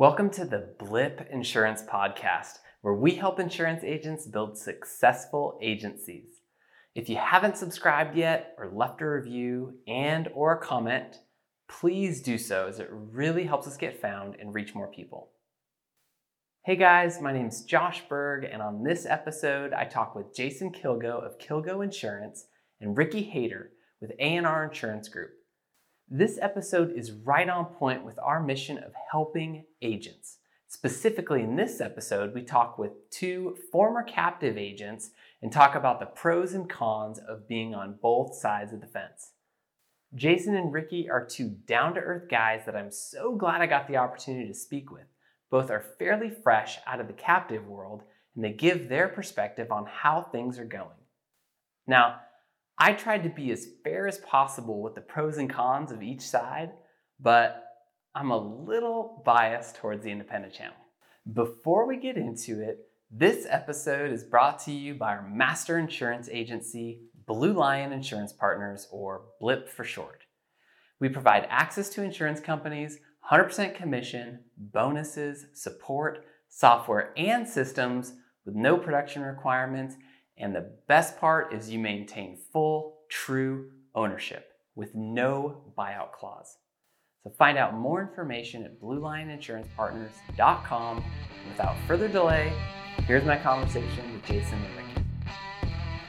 Welcome to the Blip Insurance Podcast, where we help insurance agents build successful agencies. If you haven't subscribed yet or left a review and or a comment, please do so as it really helps us get found and reach more people. Hey guys, my name is Josh Berg, and on this episode, I talk with Jason Kilgo of Kilgo Insurance and Ricky Hayter with A&R Insurance Group. This episode is right on point with our mission of helping agents. Specifically, in this episode, we talk with two former captive agents and talk about the pros and cons of being on both sides of the fence. Jason and Ricky are two down to earth guys that I'm so glad I got the opportunity to speak with. Both are fairly fresh out of the captive world and they give their perspective on how things are going. Now, I tried to be as fair as possible with the pros and cons of each side, but I'm a little biased towards the independent channel. Before we get into it, this episode is brought to you by our master insurance agency, Blue Lion Insurance Partners, or BLIP for short. We provide access to insurance companies, 100% commission, bonuses, support, software, and systems with no production requirements and the best part is you maintain full, true ownership with no buyout clause. So find out more information at BlueLionInsurancePartners.com. Without further delay, here's my conversation with Jason and Ricky.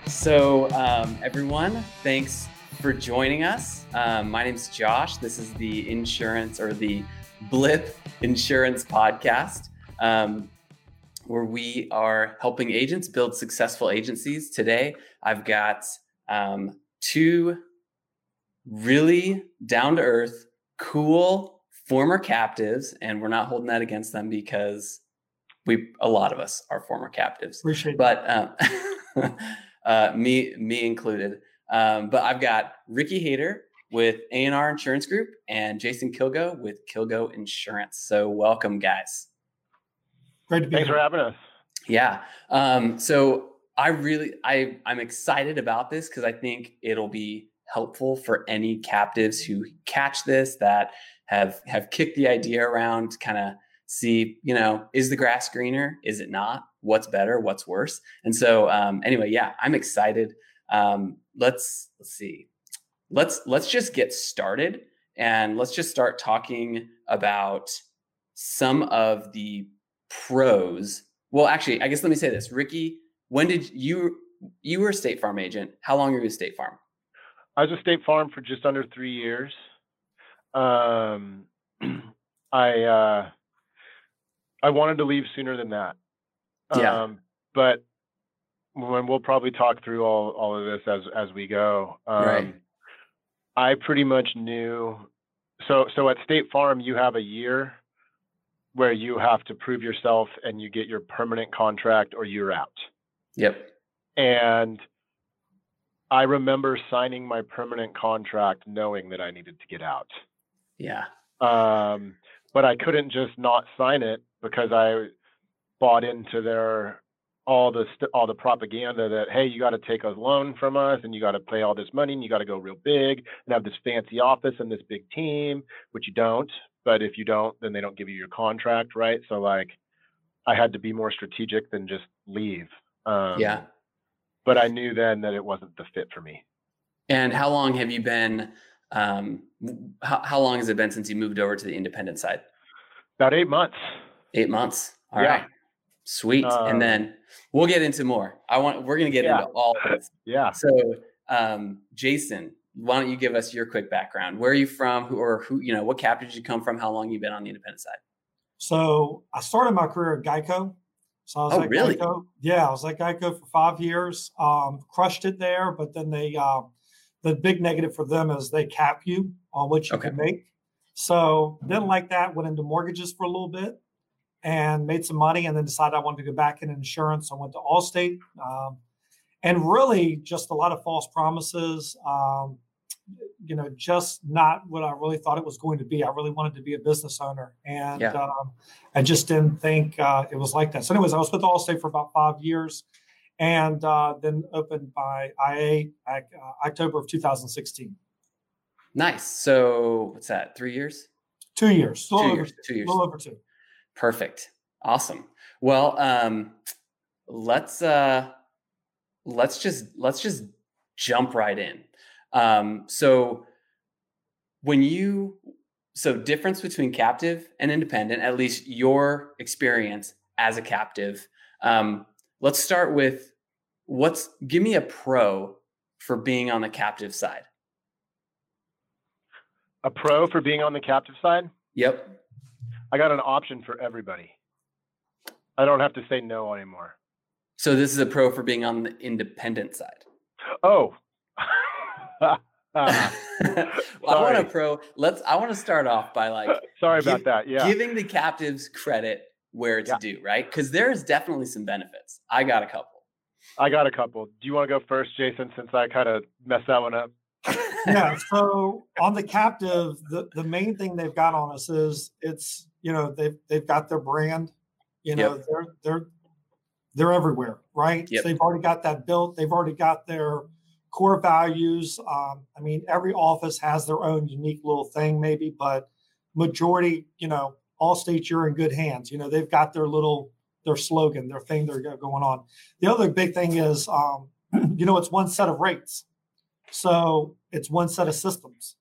So, um, everyone, thanks for joining us. Um, my name's Josh. This is the insurance or the Blip Insurance Podcast. Um, where we are helping agents build successful agencies. Today, I've got um, two really down to earth, cool former captives, and we're not holding that against them because we a lot of us are former captives. Appreciate but um, uh, me me included. Um, but I've got Ricky Hayter with A&R Insurance Group and Jason Kilgo with Kilgo Insurance. So welcome, guys. Great to be Thanks here. for having us. Yeah. Um, so I really I I'm excited about this because I think it'll be helpful for any captives who catch this that have have kicked the idea around kind of see you know is the grass greener is it not what's better what's worse and so um, anyway yeah i'm excited um, let's let's see let's let's just get started and let's just start talking about some of the pros. Well, actually, I guess let me say this, Ricky. When did you you were a State Farm agent? How long were you a State Farm? I was a State Farm for just under three years. Um, I uh, I wanted to leave sooner than that. Yeah. Um, but when we'll probably talk through all all of this as as we go. Um, Right. I pretty much knew. So so at State Farm, you have a year where you have to prove yourself and you get your permanent contract or you're out. Yep. And I remember signing my permanent contract knowing that I needed to get out. Yeah. Um, but I couldn't just not sign it because I bought into their all the st- all the propaganda that hey you got to take a loan from us and you got to pay all this money and you got to go real big and have this fancy office and this big team which you don't but if you don't then they don't give you your contract right so like i had to be more strategic than just leave um, yeah. but i knew then that it wasn't the fit for me And how long have you been? Um, how, how long has it been since you moved over to the independent side? about eight months Eight months. All right. Yeah. Sweet. Um, and then we'll get into more. I want. We're going to get Yeah. into all of this. yeah So, um, Jason, why don't you give us your quick background? Where are you from? Who or who? You know, what captive did you come from? How long you been on the independent side? So I started my career at Geico. So I was Oh, at really? Geico. Yeah, I was at Geico for five years. Um, crushed it there, but then they uh, the big negative for them is they cap you on what you Okay. can make. So didn't like that. Went into mortgages for a little bit and made some money, and then decided I wanted to go back in insurance. I went to Allstate, um, and really just a lot of false promises. Um, you know, just not what I really thought it was going to be. I really wanted to be a business owner, and Yeah. um, I just didn't think uh, it was like that. So, anyways, I was with Allstate for about five years, and uh, then opened by IA uh, October of 2016. Nice. So what's that? Three years? Two years, Two years. Two years. little over two. Perfect. Awesome. Well, um, let's uh, let's just let's just jump right in. Um, so when you so difference between captive and independent, at least your experience as a captive. Um, let's start with what's give me a pro for being on the captive side. A pro for being on the captive side? Yep. I got an option for everybody. I don't have to say no anymore. So this is a pro for being on the independent side. Oh. uh, well, I want a pro. Let's. I want to start off by like. Sorry give, about that. Yeah. Giving the captives credit where it's yeah. due, right? Because there is definitely some benefits. I got a couple. I got a couple. Do you want to go first, Jason? Since I kind of messed that one up. yeah. So on the captive, the the main thing they've got on us is it's you know they've they've got their brand. You know yep. they're they're they're everywhere, right? Yep. So they've already got that built. They've already got their core values. Um, I mean, every office has their own unique little thing, maybe, but majority, you know, Allstate's, you're in good hands. You know, they've got their little their slogan, their thing they're going on. The other big thing is, um, you know, it's one set of rates, so it's one set of systems.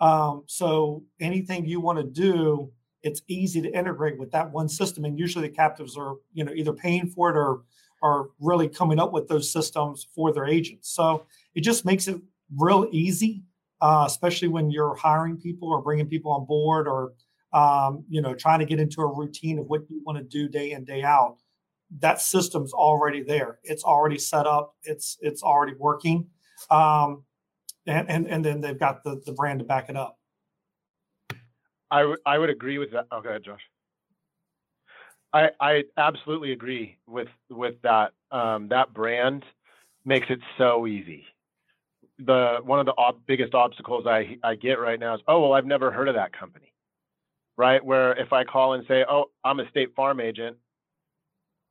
Um, so anything you want to do, it's easy to integrate with that one system. And usually the captives are, you know, either paying for it or are really coming up with those systems for their agents. So it just makes it real easy, uh, especially when you're hiring people or bringing people on board or um, you know, trying to get into a routine of what you want to do day in, day out. That system's already there. It's already set up. It's it's already working. Um, and, and and then they've got the the brand to back it up. I, w- I would agree with that. Oh, go ahead, Josh. I I absolutely agree with with that. Um, that brand makes it so easy. The one of the ob- biggest obstacles I I get right now is oh well I've never heard of that company right? Where if I call and say, "Oh, I'm a State Farm agent,"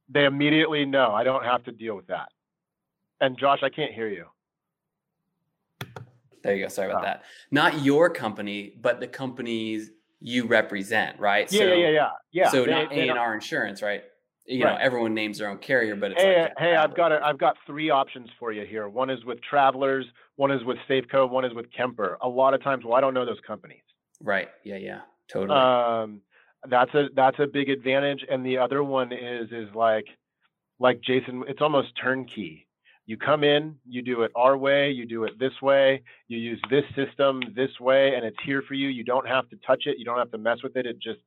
they immediately know I don't have to deal with that. And Josh, I can't hear you. There you go. Sorry about oh. that. Not your company, but the companies you represent, right? Yeah, so, yeah, yeah, yeah. yeah. So they, not A and R Insurance, right? You right. know, everyone names their own carrier, but it's hey, like, hey, I've got a, I've got three options for you here. One is with Travelers, one is with Safeco, one is with Kemper. A lot of times, well, I don't know those companies. Right. Yeah. Yeah. Totally. Um, that's a that's a big advantage. And the other one is is like like Jason, it's almost turnkey. You come in, you do it our way, you do it this way, you use this system this way, and it's here for you. You don't have to touch it, you don't have to mess with it. It just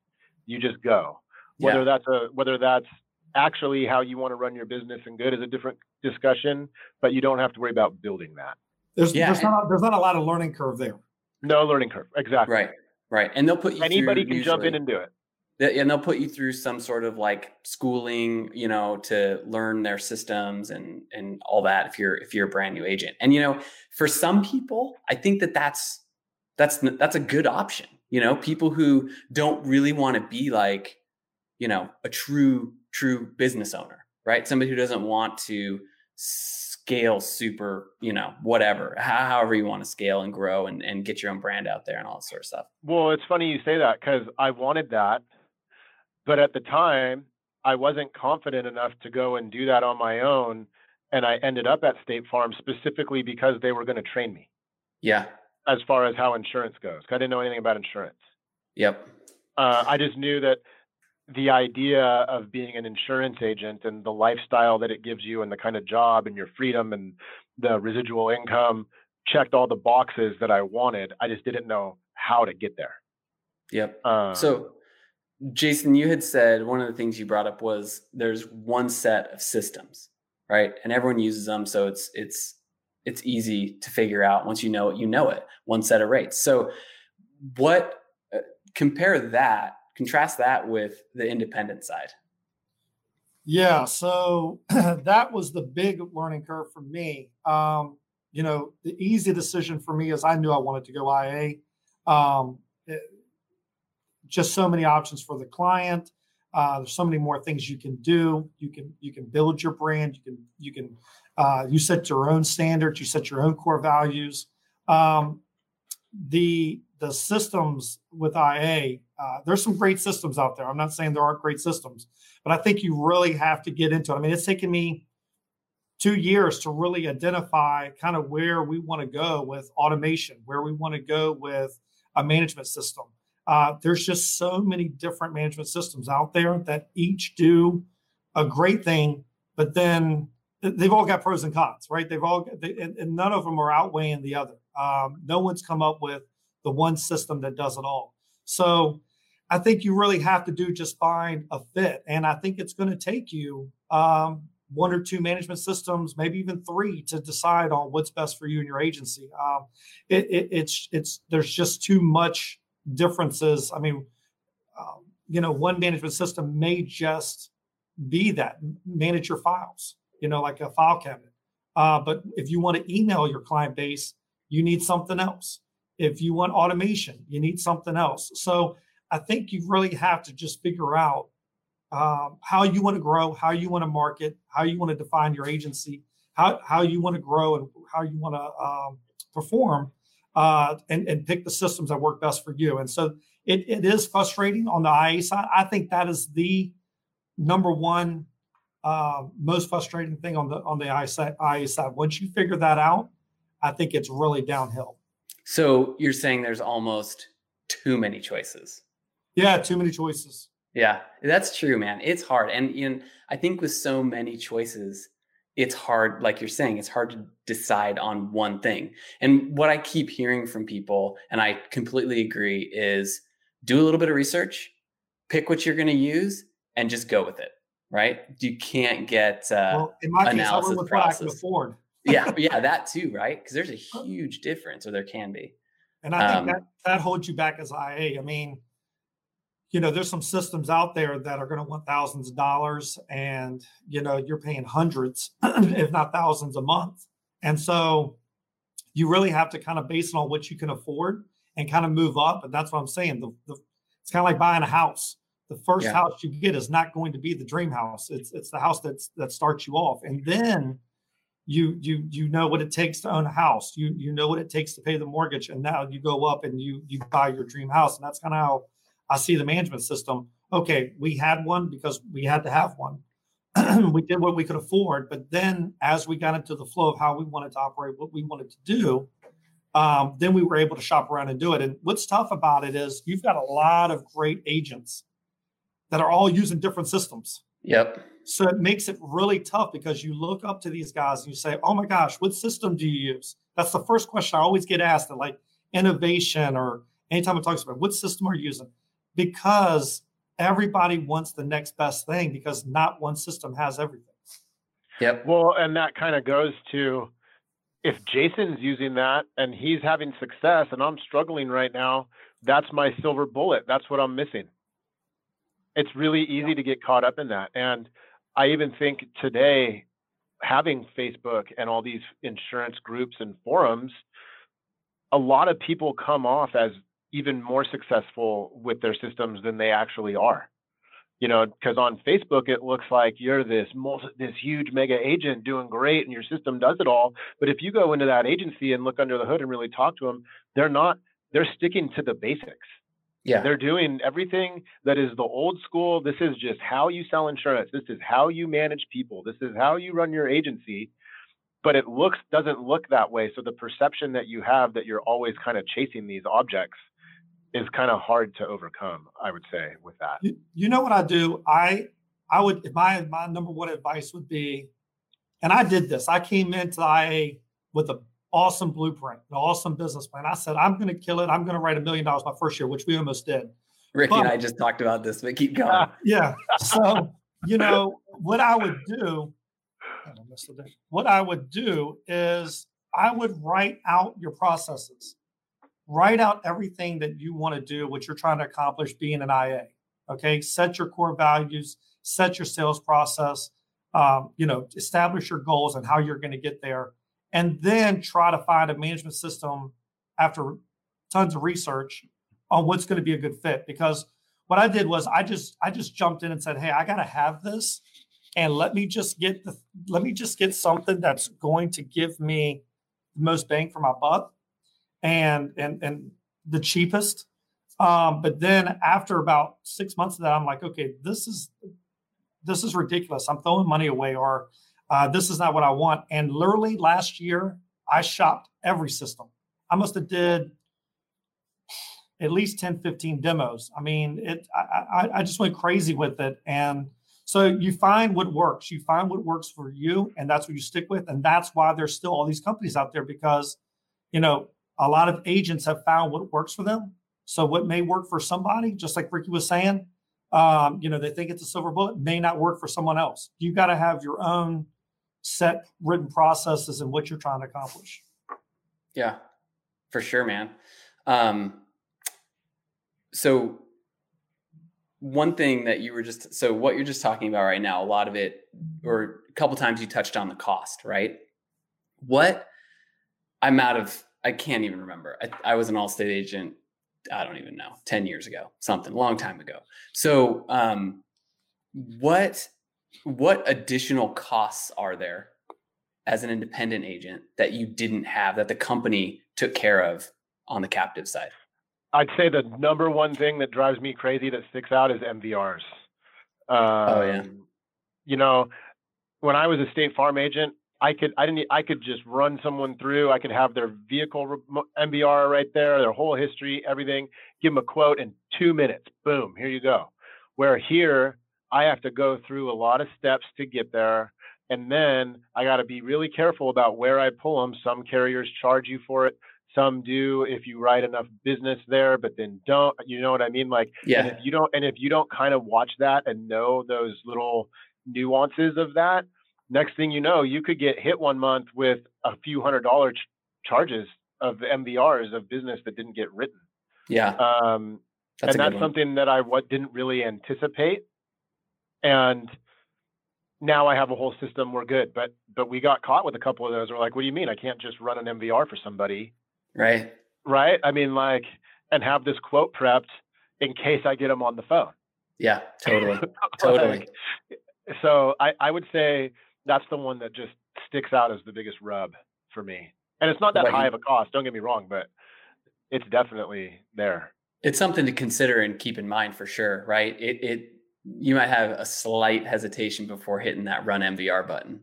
you just go. Whether yeah. that's a whether that's actually how you want to run your business and good is a different discussion, but you don't have to worry about building that. There's yeah. there's not there's not a lot of learning curve there. No learning curve. Exactly. Right. Right. And they'll put you anybody can usually, jump in and do it. And they'll put you through some sort of like schooling, you know, to learn their systems and and all that. If you're if you're a brand new agent, and you know, for some people, I think that that's that's that's a good option. You know, people who don't really want to be like, you know, a true true business owner, right? Somebody who doesn't want to scale super, you know, whatever, however you want to scale and grow and, and get your own brand out there and all that sort of stuff. Well, it's funny you say that because I wanted that. But at the time, I wasn't confident enough to go and do that on my own. And I ended up at State Farm specifically because they were going to train me. Yeah. As far as how insurance goes, I didn't know anything about insurance. Yep. Uh, I just knew that the idea of being an insurance agent and the lifestyle that it gives you and the kind of job and your freedom and the residual income checked all the boxes that I wanted. I just didn't know how to get there. Yep. Um, so, Jason, you had said one of the things you brought up was there's one set of systems, right? And everyone uses them, so it's it's it's easy to figure out once you know it, you know it. One set of rates. So, what uh, compare that contrast that with the independent side. Yeah, so that was the big learning curve for me. Um, you know, the easy decision for me is I knew I wanted to go IA. Um, just so many options for the client. Uh, there's so many more things you can do. You can you can build your brand. You can you can uh, you set your own standards. You set your own core values. Um, the the systems with IA, uh, there's some great systems out there. I'm not saying there aren't great systems, but I think you really have to get into it. I mean, it's taken me two years to really identify kind of where we want to go with automation, where we want to go with a management system. Uh, there's just so many different management systems out there that each do a great thing, but then they've all got pros and cons, right? They've all, they, and, and, none of them are outweighing the other. Um, no one's come up with the one system that does it all. So I think you really have to do just find a fit. And I think it's going to take you um, one or two management systems, maybe even three, to decide on what's best for you and your agency. Um, it, it, it's it's there's just too much differences. I mean, um, you know, one management system may just be that manage your files, you know, like a file cabinet. Uh, but if you want to email your client base, you need something else. If you want automation, you need something else. So I think you really have to just figure out um, how you want to grow, how you want to market, how you want to define your agency, how, how you want to grow, and how you want to um, perform, uh, and, and pick the systems that work best for you. And so it, it is frustrating on the IA side. I think that is the number one uh, most frustrating thing on the on the IA side, IA side. Once you figure that out, I think it's really downhill. So you're saying there's almost too many choices. Yeah, too many choices. Yeah, that's true, man. It's hard. And you know, I think with so many choices, it's hard, like you're saying, it's hard to decide on one thing. And what I keep hearing from people, and I completely agree, is do a little bit of research, pick what you're going to use, and just go with it. Right? You can't get uh, well, in my analysis case, I with process. What I can afford. yeah, yeah, that too, right? Because there's a huge difference, or there can be. And I think um, that that holds you back as IA. I mean, you know, there's some systems out there that are going to want thousands of dollars, and you know, you're paying hundreds, if not thousands a month. And so, you really have to kind of base it on what you can afford and kind of move up. And that's what I'm saying. The, the it's kind of like buying a house. The first yeah. house you get is not going to be the dream house. It's it's the house that's that starts you off, and then you you you know what it takes to own a house. You you know what it takes to pay the mortgage, and now you go up and you you buy your dream house, and that's kind of how I see the management system. Okay, we had one because we had to have one. we did what we could afford, but then as we got into the flow of how we wanted to operate, what we wanted to do, um, then we were able to shop around and do it. And what's tough about it is you've got a lot of great agents that are all using different systems. Yep. So it makes it really tough because you look up to these guys and you say, "Oh my gosh, what system do you use?" That's the first question I always get asked at like innovation or anytime I talk about what system are you using because everybody wants the next best thing because not one system has everything. Yep. Well, and that kind of goes to if Jason's using that and he's having success and I'm struggling right now, that's my silver bullet. That's what I'm missing. It's really easy yeah. to get caught up in that. And I even think today, having Facebook and all these insurance groups and forums, a lot of people come off as even more successful with their systems than they actually are. You know, because on Facebook it looks like you're this multi, this huge mega agent doing great and your system does it all. But if you go into that agency and look under the hood and really talk to them, they're not. They're sticking to the basics. Yeah. They're doing everything that is the old school. This is just how you sell insurance. This is how you manage people. This is how you run your agency. But it looks doesn't look that way. So the perception that you have that you're always kind of chasing these objects is kind of hard to overcome, I would say, with that. You, you know what I do? I I would my my number one advice would be, and I did this. I came into IA with an awesome blueprint, an awesome business plan. I said, I'm going to kill it. I'm going to write a million dollars my first year, which we almost did. Ricky but, and I just talked about this, but keep going. Yeah. So, you know, what I would do, what I would do is I would write out your processes write out everything that you want to do, what you're trying to accomplish being an IA. Okay, set your core values, set your sales process, um, you know, establish your goals and how you're going to get there, and then try to find a management system after tons of research on what's going to be a good fit. Because what I did was I just I just jumped in and said, hey, I got to have this, and let me just get the let me just get something that's going to give me the most bang for my buck and and and the cheapest. Um, but then after about six months of that, I'm like, okay, this is this is ridiculous. I'm throwing money away, or uh, this is not what I want. And literally last year, I shopped every system. I must have did at least 10, 15 demos. I mean, it. I, I, I just went crazy with it, and so you find what works. You find what works for you, and that's what you stick with. And that's why there's still all these companies out there because, you know, a lot of agents have found what works for them. So what may work for somebody, just like Ricky was saying, um, you know, they think it's a silver bullet, may not work for someone else. You got to have your own set written processes and what you're trying to accomplish. Yeah, for sure, man. Um, so one thing that you were just so what you're just talking about right now a lot of it or a couple times you touched on the cost right what i'm out of i can't even remember i, I was an Allstate agent i don't even know 10 years ago something long time ago so um what what additional costs are there as an independent agent that you didn't have that the company took care of on the captive side I'd say the number one thing that drives me crazy that sticks out is MVRs. Um, oh yeah. Um, you know, when I was a State Farm agent, I could I didn't I could just run someone through. I could have their vehicle MVR right there, their whole history, everything. Give them a quote in two minutes. Boom, here you go. Where here I have to go through a lot of steps to get there. And then I got to be really careful about where I pull them. Some carriers charge you for it. Some do if you write enough business there, but then don't. You know what I mean? Like, yeah. And if you don't, and if you don't kind of watch that and know those little nuances of that, next thing you know, you could get hit one month with a few hundred dollar ch- charges of MVRs of business that didn't get written. Yeah. Um, that's and that's something that I what didn't really anticipate. And now I have a whole system. We're good. But but we got caught with a couple of those. We're like, what do you mean? I can't just run an MVR for somebody Right. Right. I mean, like, and have this quote prepped in case I get them on the phone. Yeah, totally. totally. Like, so I, I would say that's the one that just sticks out as the biggest rub for me. And it's not that high of a cost, don't get me wrong, but it's definitely there. It's something to consider and keep in mind for sure, right? It it you might have a slight hesitation before hitting that run MVR button,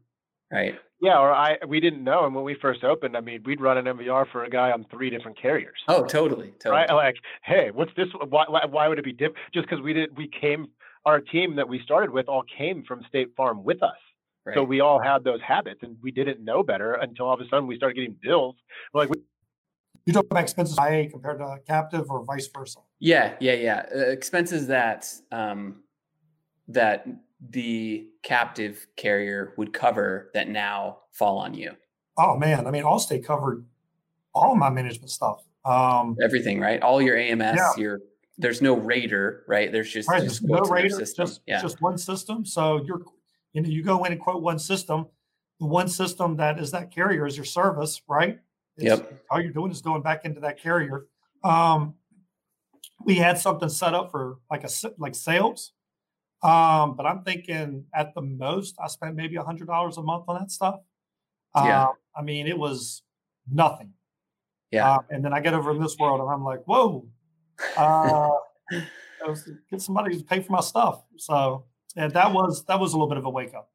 right? Yeah, or I we didn't know, and when we first opened, I mean, we'd run an MVR for a guy on three different carriers. Oh, totally, totally. Right? Like, hey, what's this? Why why would it be different? Just because we did, we came, our team that we started with all came from State Farm with us. Right. So we all had those habits, and we didn't know better until all of a sudden we started getting bills. We're like, we, you talk about expenses IA compared to captive, or vice versa. Yeah, yeah, yeah. Uh, expenses that um, that the captive carrier would cover that now fall on you? Oh man, I mean, Allstate covered all my management stuff. Um, Everything, right? All your AMS, yeah. your there's no rater, right? There's just, right, just no rater, system. just yeah. just one system. So you're you know you go in and quote one system. The one system that is that carrier is your service, right? It's, yep. All you're doing is going back into that carrier. Um, we had something set up for like a like sales um, but I'm thinking at the most, I spent maybe a hundred dollars a month on that stuff. Yeah. Uh, I mean, it was nothing. Yeah. Uh, and then I get over in this world and I'm like, whoa, uh, get somebody to pay for my stuff. So yeah, that was, that was a little bit of a wake up.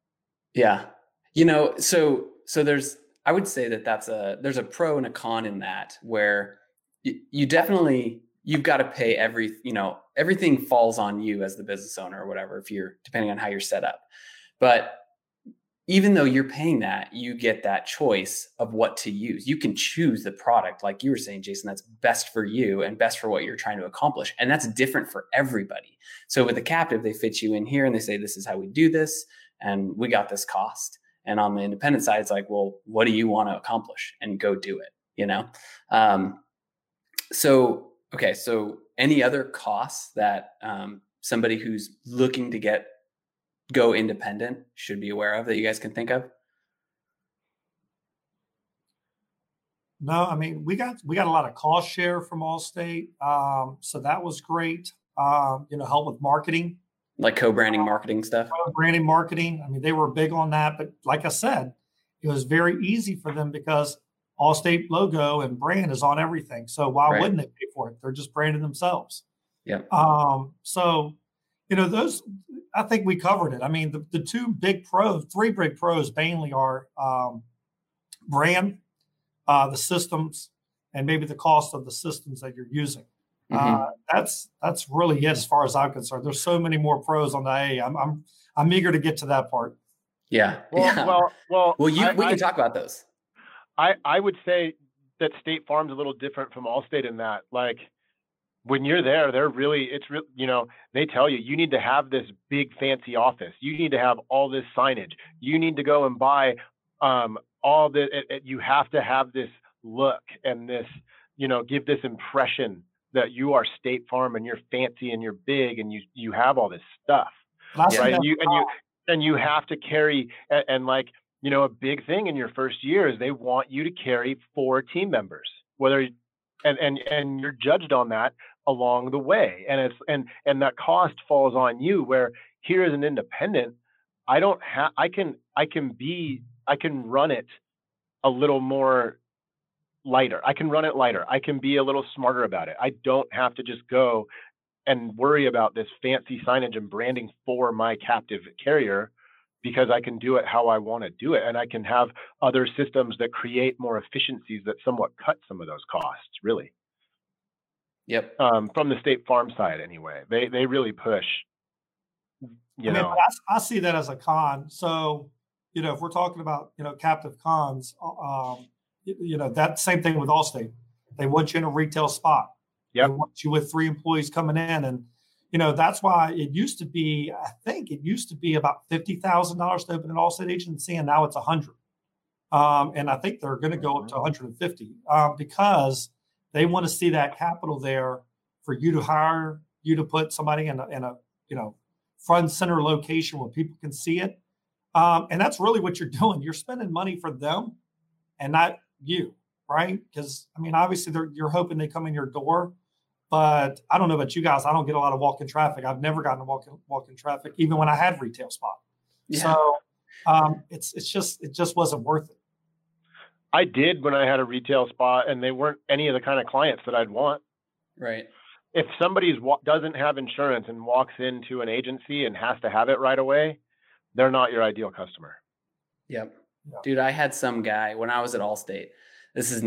Yeah. You know, so, so there's, I would say that that's a, there's a pro and a con in that where you, you definitely you've got to pay every you know everything falls on you as the business owner or whatever if you're depending on how you're set up but even though you're paying that you get that choice of what to use. You can choose the product like you were saying jason that's best for you and best for what you're trying to accomplish and that's different for everybody. So with a captive they fit you in here and they say this is how we do this and we got this cost. And on the independent side it's like well what do you want to accomplish and go do it you know? Um, so Okay, so any other costs that um, somebody who's looking to get go independent should be aware of that you guys can think of? No, I mean we got we got a lot of cost share from Allstate, um, so that was great. Um, you know, help with marketing, like co-branding marketing stuff. Co-branding marketing. I mean, they were big on that, but like I said, it was very easy for them because Allstate logo and brand is on everything. So why Right. wouldn't they pay for it? They're just branding themselves. Yeah. Um, so, you know, those, I think we covered it. I mean, the, the two big pros, three big pros mainly are um, brand, uh, the systems, and maybe the cost of the systems that you're using. Mhm. Uh, that's that's really it as far as I'm concerned. There's so many more pros on the A. I'm I'm I'm eager to get to that part. yeah. Well, yeah. well, well. Well, you I, we I, can talk about those. I, I would say that State Farm's a little different from Allstate in that, like, when you're there, they're really, it's real, you know, they tell you, you need to have this big fancy office. You need to have all this signage. You need to go and buy um, all the, it, it- you have to have this look and this, you know, give this impression that you are State Farm and you're fancy and you're big and you, you have all this stuff And right? And you and you and you have to carry and, and like you know a big thing in your first year is they want you to carry four team members, whether and and and you're judged on that along the way, and it's and and that cost falls on you. Where here as an independent, I don't have I can I can be I can run it a little more lighter. I can run it lighter. I can be a little smarter about it. I don't have to just go and worry about this fancy signage and branding for my captive carrier because I can do it how I want to do it. And I can have other systems that create more efficiencies that somewhat cut some of those costs, really. Yep. Um, from the state farm side, anyway. They they really push, you I mean, know. but I, I see that as a con. So, you know, if we're talking about you know captive cons, uh, um, you, you know that same thing with Allstate. They want you in a retail spot. Yep. They want you with three employees coming in, and you know that's why it used to be. I think it used to be about fifty thousand dollars to open an Allstate agency, and now it's a hundred. Um, and I think they're going to go up to 150 um, because they want to see that capital there for you to hire you to put somebody in a, in a you know front center location where people can see it. Um, and that's really what you're doing. You're spending money for them and not you, right? Because I mean, obviously, they're, you're hoping they come in your door, but I don't know about you guys. I don't get a lot of walk-in traffic. I've never gotten a walk-in walk-in traffic, even when I had retail spot. Yeah. So um, it's it's just it just wasn't worth it. I did when I had a retail spot, and they weren't any of the kind of clients that I'd want. right. If somebody's wa- doesn't have insurance and walks into an agency and has to have it right away, they're not your ideal customer. Yep. Yeah. Dude, I had some guy when I was at Allstate. This is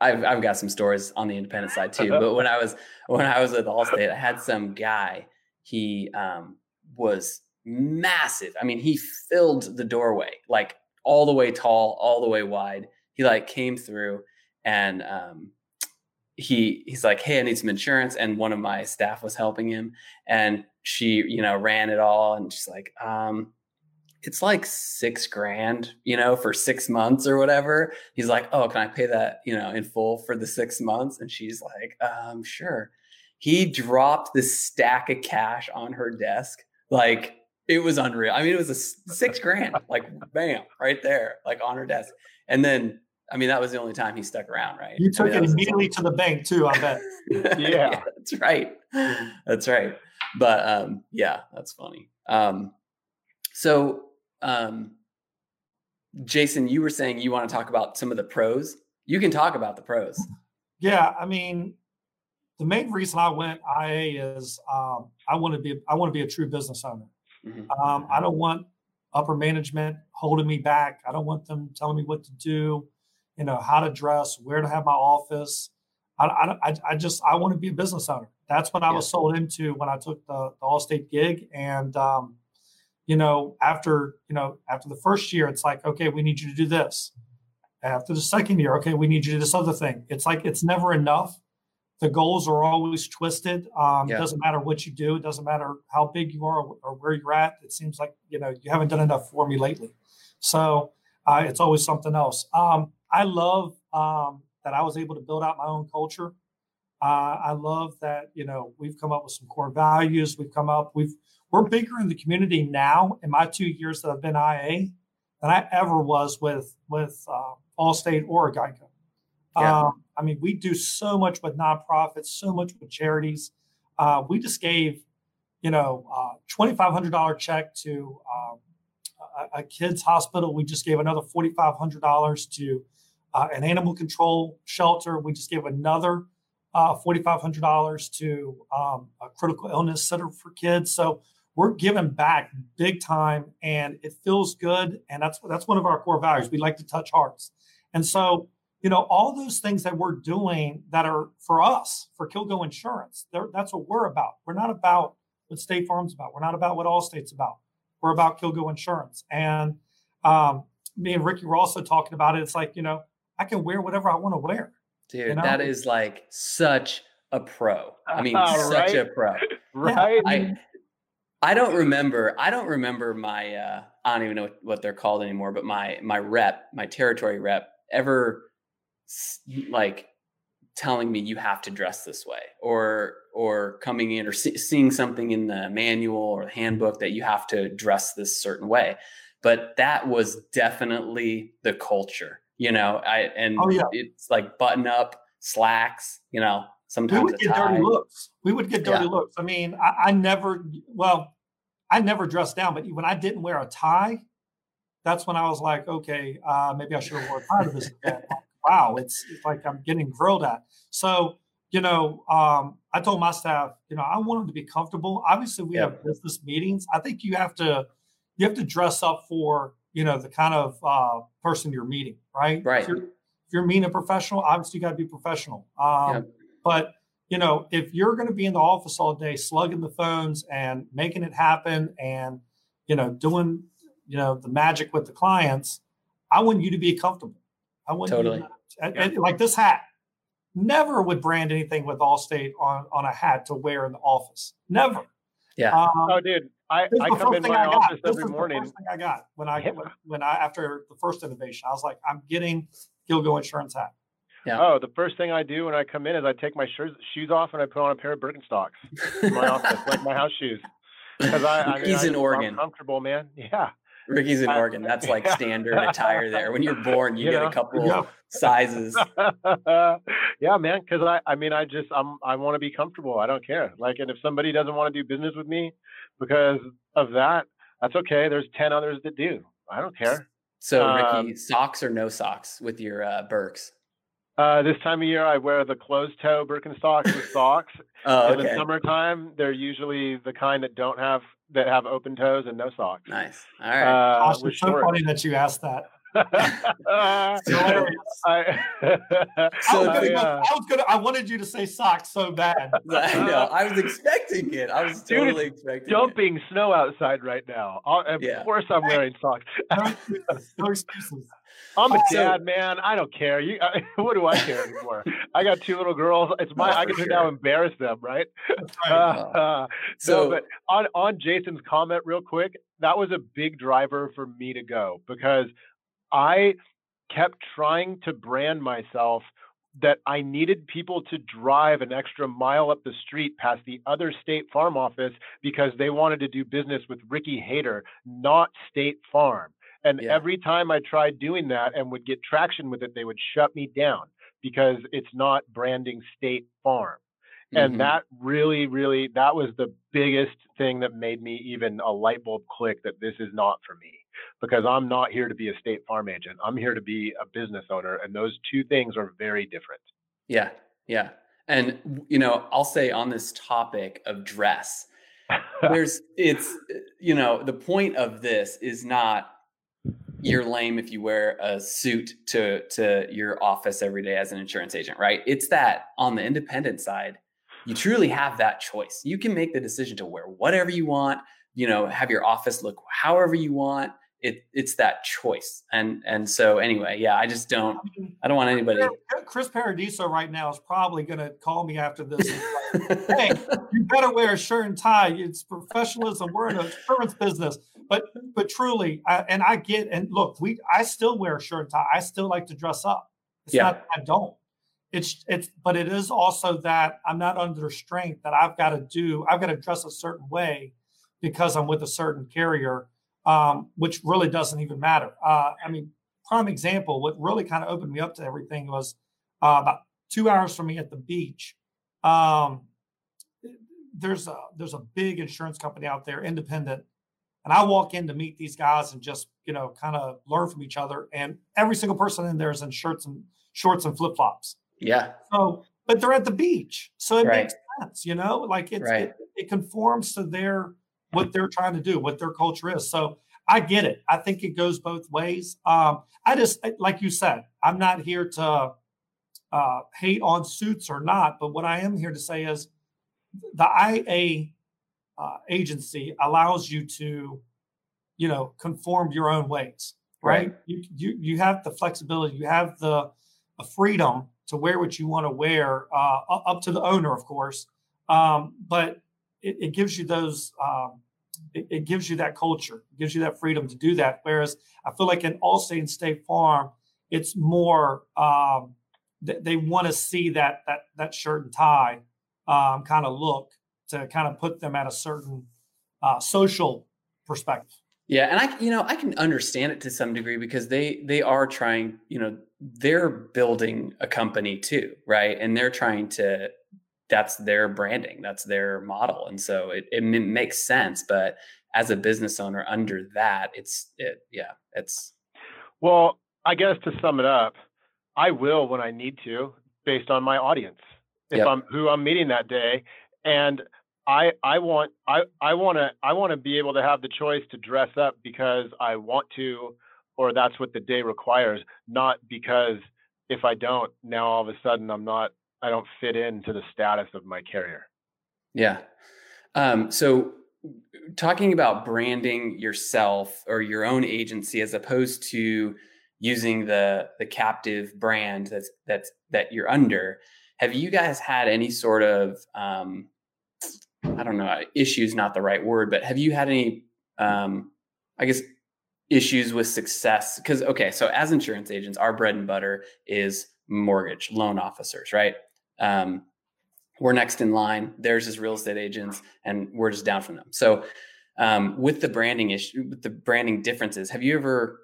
I've I've got some stories on the independent side too. but when I was when I was at Allstate, I had some guy. He um, was massive. I mean, he filled the doorway like all the way tall, all the way wide. He like came through and um, he he's like, "Hey, I need some insurance." And one of my staff was helping him, and she, you know, ran it all, and she's like, um, "It's like six grand, you know, for six months or whatever." He's like, "Oh, can I pay that, you know, in full for the six months?" And she's like, um, "Sure." He dropped this stack of cash on her desk, like it was unreal. I mean, it was a six grand, like bam, right there, like on her desk, and then. I mean, that was the only time he stuck around, right? You I took mean, it immediately to the bank too. I bet. Yeah. that's right. That's right. But um, yeah, that's funny. Um, so, um, Jason, you were saying you want to talk about some of the pros. You can talk about the pros. Yeah, I mean, the main reason I went IA is um, I want to be I want to be a true business owner. Mhm. Um, I don't want upper management holding me back. I don't want them telling me what to do, you know, how to dress, where to have my office. I, I, I- just I want to be a business owner. That's what I was sold into when I took the, the Allstate gig. And um, you know, after you know after the first year, it's like, okay, we need you to do this. After the second year, okay, we need you to do this other thing. It's like it's never enough. The goals are always twisted. Um, Yeah. It doesn't matter what you do. It doesn't matter how big you are or where you're at. It seems like you know you haven't done enough for me lately. So uh, it's always something else. Um, I love um, that I was able to build out my own culture. Uh, I love that you know we've come up with some core values. We've come up. We've we're bigger in the community now in my two years that I've been IA than I ever was with with uh, Allstate or Geico. Yeah. Um, I mean, we do so much with nonprofits, so much with charities. Uh, we just gave, you know, uh, twenty five hundred dollar check to um, a, a kids hospital. We just gave another forty five hundred dollars to uh, an animal control shelter. We just gave another uh, $4,500 to um, a critical illness center for kids. So we're giving back big time and it feels good. And that's, that's one of our core values. We like to touch hearts. And so, you know, all those things that we're doing that are for us, for Kilgo Insurance, that's what we're about. We're not about what State Farm's about. We're not about what Allstate's about. We're about Kilgo Insurance. And um, me and Ricky were also talking about it. It's like, you know, I can wear whatever I want to wear. Dude, you know? that is like such a pro. I mean, uh, such right? a pro. right. I, I don't remember. I don't remember my. Uh, I don't even know what they're called anymore. But my my rep, my territory rep, ever like telling me you have to dress this way, or or coming in or see, seeing something in the manual or the handbook that you have to dress this certain way. But that was definitely the culture you know, I and oh, yeah. it's like button up slacks, you know, sometimes we would get dirty looks. We would get dirty yeah. looks. I mean, I, I, never well, I never dressed down, but when I didn't wear a tie, that's when I was like, okay, uh, maybe I should have worn a tie to this event. Wow, it's, it's like I'm getting grilled at. So, you know, um, I told my staff, you know, I want them to be comfortable. Obviously, we yeah. have business meetings. I think you have to you have to dress up for you know the kind of uh, person you're meeting, right? Right. If you're, if you're meeting a professional, obviously you got to be professional. Um, yeah. But you know, if you're going to be in the office all day, slugging the phones and making it happen, and you know, doing you know the magic with the clients, I want you to be comfortable. I want totally you to, yeah. like this hat. Never would brand anything with Allstate on on a hat to wear in the office. Never. Yeah. Um, oh, dude, I, I come in my office every morning. first thing I got when I when, when I after the first innovation, I was like, I'm getting Kilgo Insurance hat. Yeah. Oh, the first thing I do when I come in is I take my shoes shoes off and I put on a pair of Birkenstocks in my office, like my house shoes. Because I, I mean, he's I, in Oregon. I'm comfortable, man. Yeah. Ricky's in Oregon. That's like standard attire there. When you're born, you, you get know? a couple yeah. sizes. yeah, man. Because I, I mean, I just, I'm, I want to be comfortable. I don't care. Like, and if somebody doesn't want to do business with me because of that, that's okay. There's ten others that do. I don't care. So, Ricky, um, socks or no socks with your uh, Birks? Uh, this time of year, I wear the closed toe Birkenstocks with socks. oh, okay. In the summertime, they're usually the kind that don't have that have open toes and no socks. Nice. All right. Uh, it's so funny that you asked that. uh, I, so I, was gonna, uh, I was gonna. I wanted you to say socks so bad. I know. I was expecting it. I was totally Dude, expecting. Dumping it. snow outside right now. Of yeah. course, I'm wearing socks. no excuses. I'm a dad, man. I don't care. You, I, what do I care anymore? I got two little girls. It's my. I can sure. now embarrass them, right? right. Uh, so, no, but on on Jason's comment, real quick, that was a big driver for me to go because I kept trying to brand myself that I needed people to drive an extra mile up the street past the other State Farm office because they wanted to do business with Ricky Hayter, not State Farm. And yeah. every time I tried doing that and would get traction with it, they would shut me down because it's not branding State Farm. And mm-hmm. that really, really, that was the biggest thing that made me even a light bulb click that this is not for me because I'm not here to be a State Farm agent. I'm here to be a business owner. And those two things are very different. Yeah. Yeah. And, you know, I'll say on this topic of dress, there's, it's, you know, the point of this is not you're lame if you wear a suit to to your office every day as an insurance agent, right? It's that on the independent side, you truly have that choice. You can make the decision to wear whatever you want, you know, have your office look however you want. It it's that choice. And and so anyway, yeah, I just don't mm-hmm. I don't want anybody Chris Paradiso right now is probably gonna call me after this. Like, hey, you better wear a shirt and tie. It's professionalism. We're in a insurance business but but truly, I, and I get and look, we I still wear a shirt and tie. I still like to dress up. It's yeah. not I don't. It's it's but it is also that I'm not under strength that I've got to do. I've got to dress a certain way because I'm with a certain carrier, um, which really doesn't even matter. Uh, I mean, prime example. What really kind of opened me up to everything was uh, about two hours from me at the beach. Um, there's a there's a big insurance company out there, independent And I walk in to meet these guys and just, you know, kind of learn from each other. And every single person in there is in shirts and shorts and flip flops. Yeah. So, but they're at the beach. So it Right. makes sense, you know, like it's, Right. it, it conforms to their, what they're trying to do, what their culture is. So I get it. I think it goes both ways. Um, I just, like you said, I'm not here to uh, hate on suits or not, but what I am here to say is the IA uh, agency allows you to, you know, conform your own ways, right? Right. You, you you have the flexibility, you have the freedom to wear what you want to wear, uh, up to the owner, of course. Um, but it, it gives you those, um, it, it gives you that culture, it gives you that freedom to do that. Whereas I feel like in Allstate and State Farm, it's more um, they, they want to see that that that shirt and tie um, kind of look to kind of put them at a certain uh, social perspective. Yeah, and I you know, I can understand it to some degree because they they are trying, you know, they're building a company too, right? And they're trying to that's their branding, that's their model. And so it it makes sense, but as a business owner under that, it's it yeah, it's Well, I guess to sum it up, I will when I need to, based on my audience, if Yep. I'm who I'm meeting that day, and I I want I I want to I want to be able to have the choice to dress up because I want to, or that's what the day requires, not because if I don't, now all of a sudden I'm not I don't fit into the status of my carrier. Yeah. Um, so talking about branding yourself or your own agency as opposed to using the the captive brand that's that's that you're under, have you guys had any sort of um, I don't know, issues not the right word, but have you had any um, I guess issues with success? Because okay, so as insurance agents, our bread and butter is mortgage loan officers, right? Um, we're next in line. Theirs is real estate agents, and we're just down from them. So, um, with the branding issue, with the branding differences, have you ever,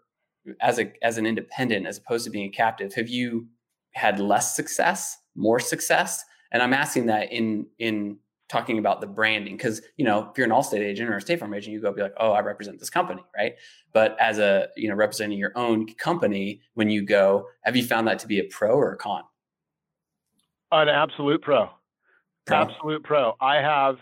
as a as an independent, as opposed to being a captive, have you had less success, more success? And I'm asking that in in talking about the branding because you know if you're an Allstate agent or a State Farm agent, you go be like, oh, I represent this company, right? But as a you know representing your own company, when you go, have you found that to be a pro or a con? An absolute pro. Pro. Absolute pro. I have,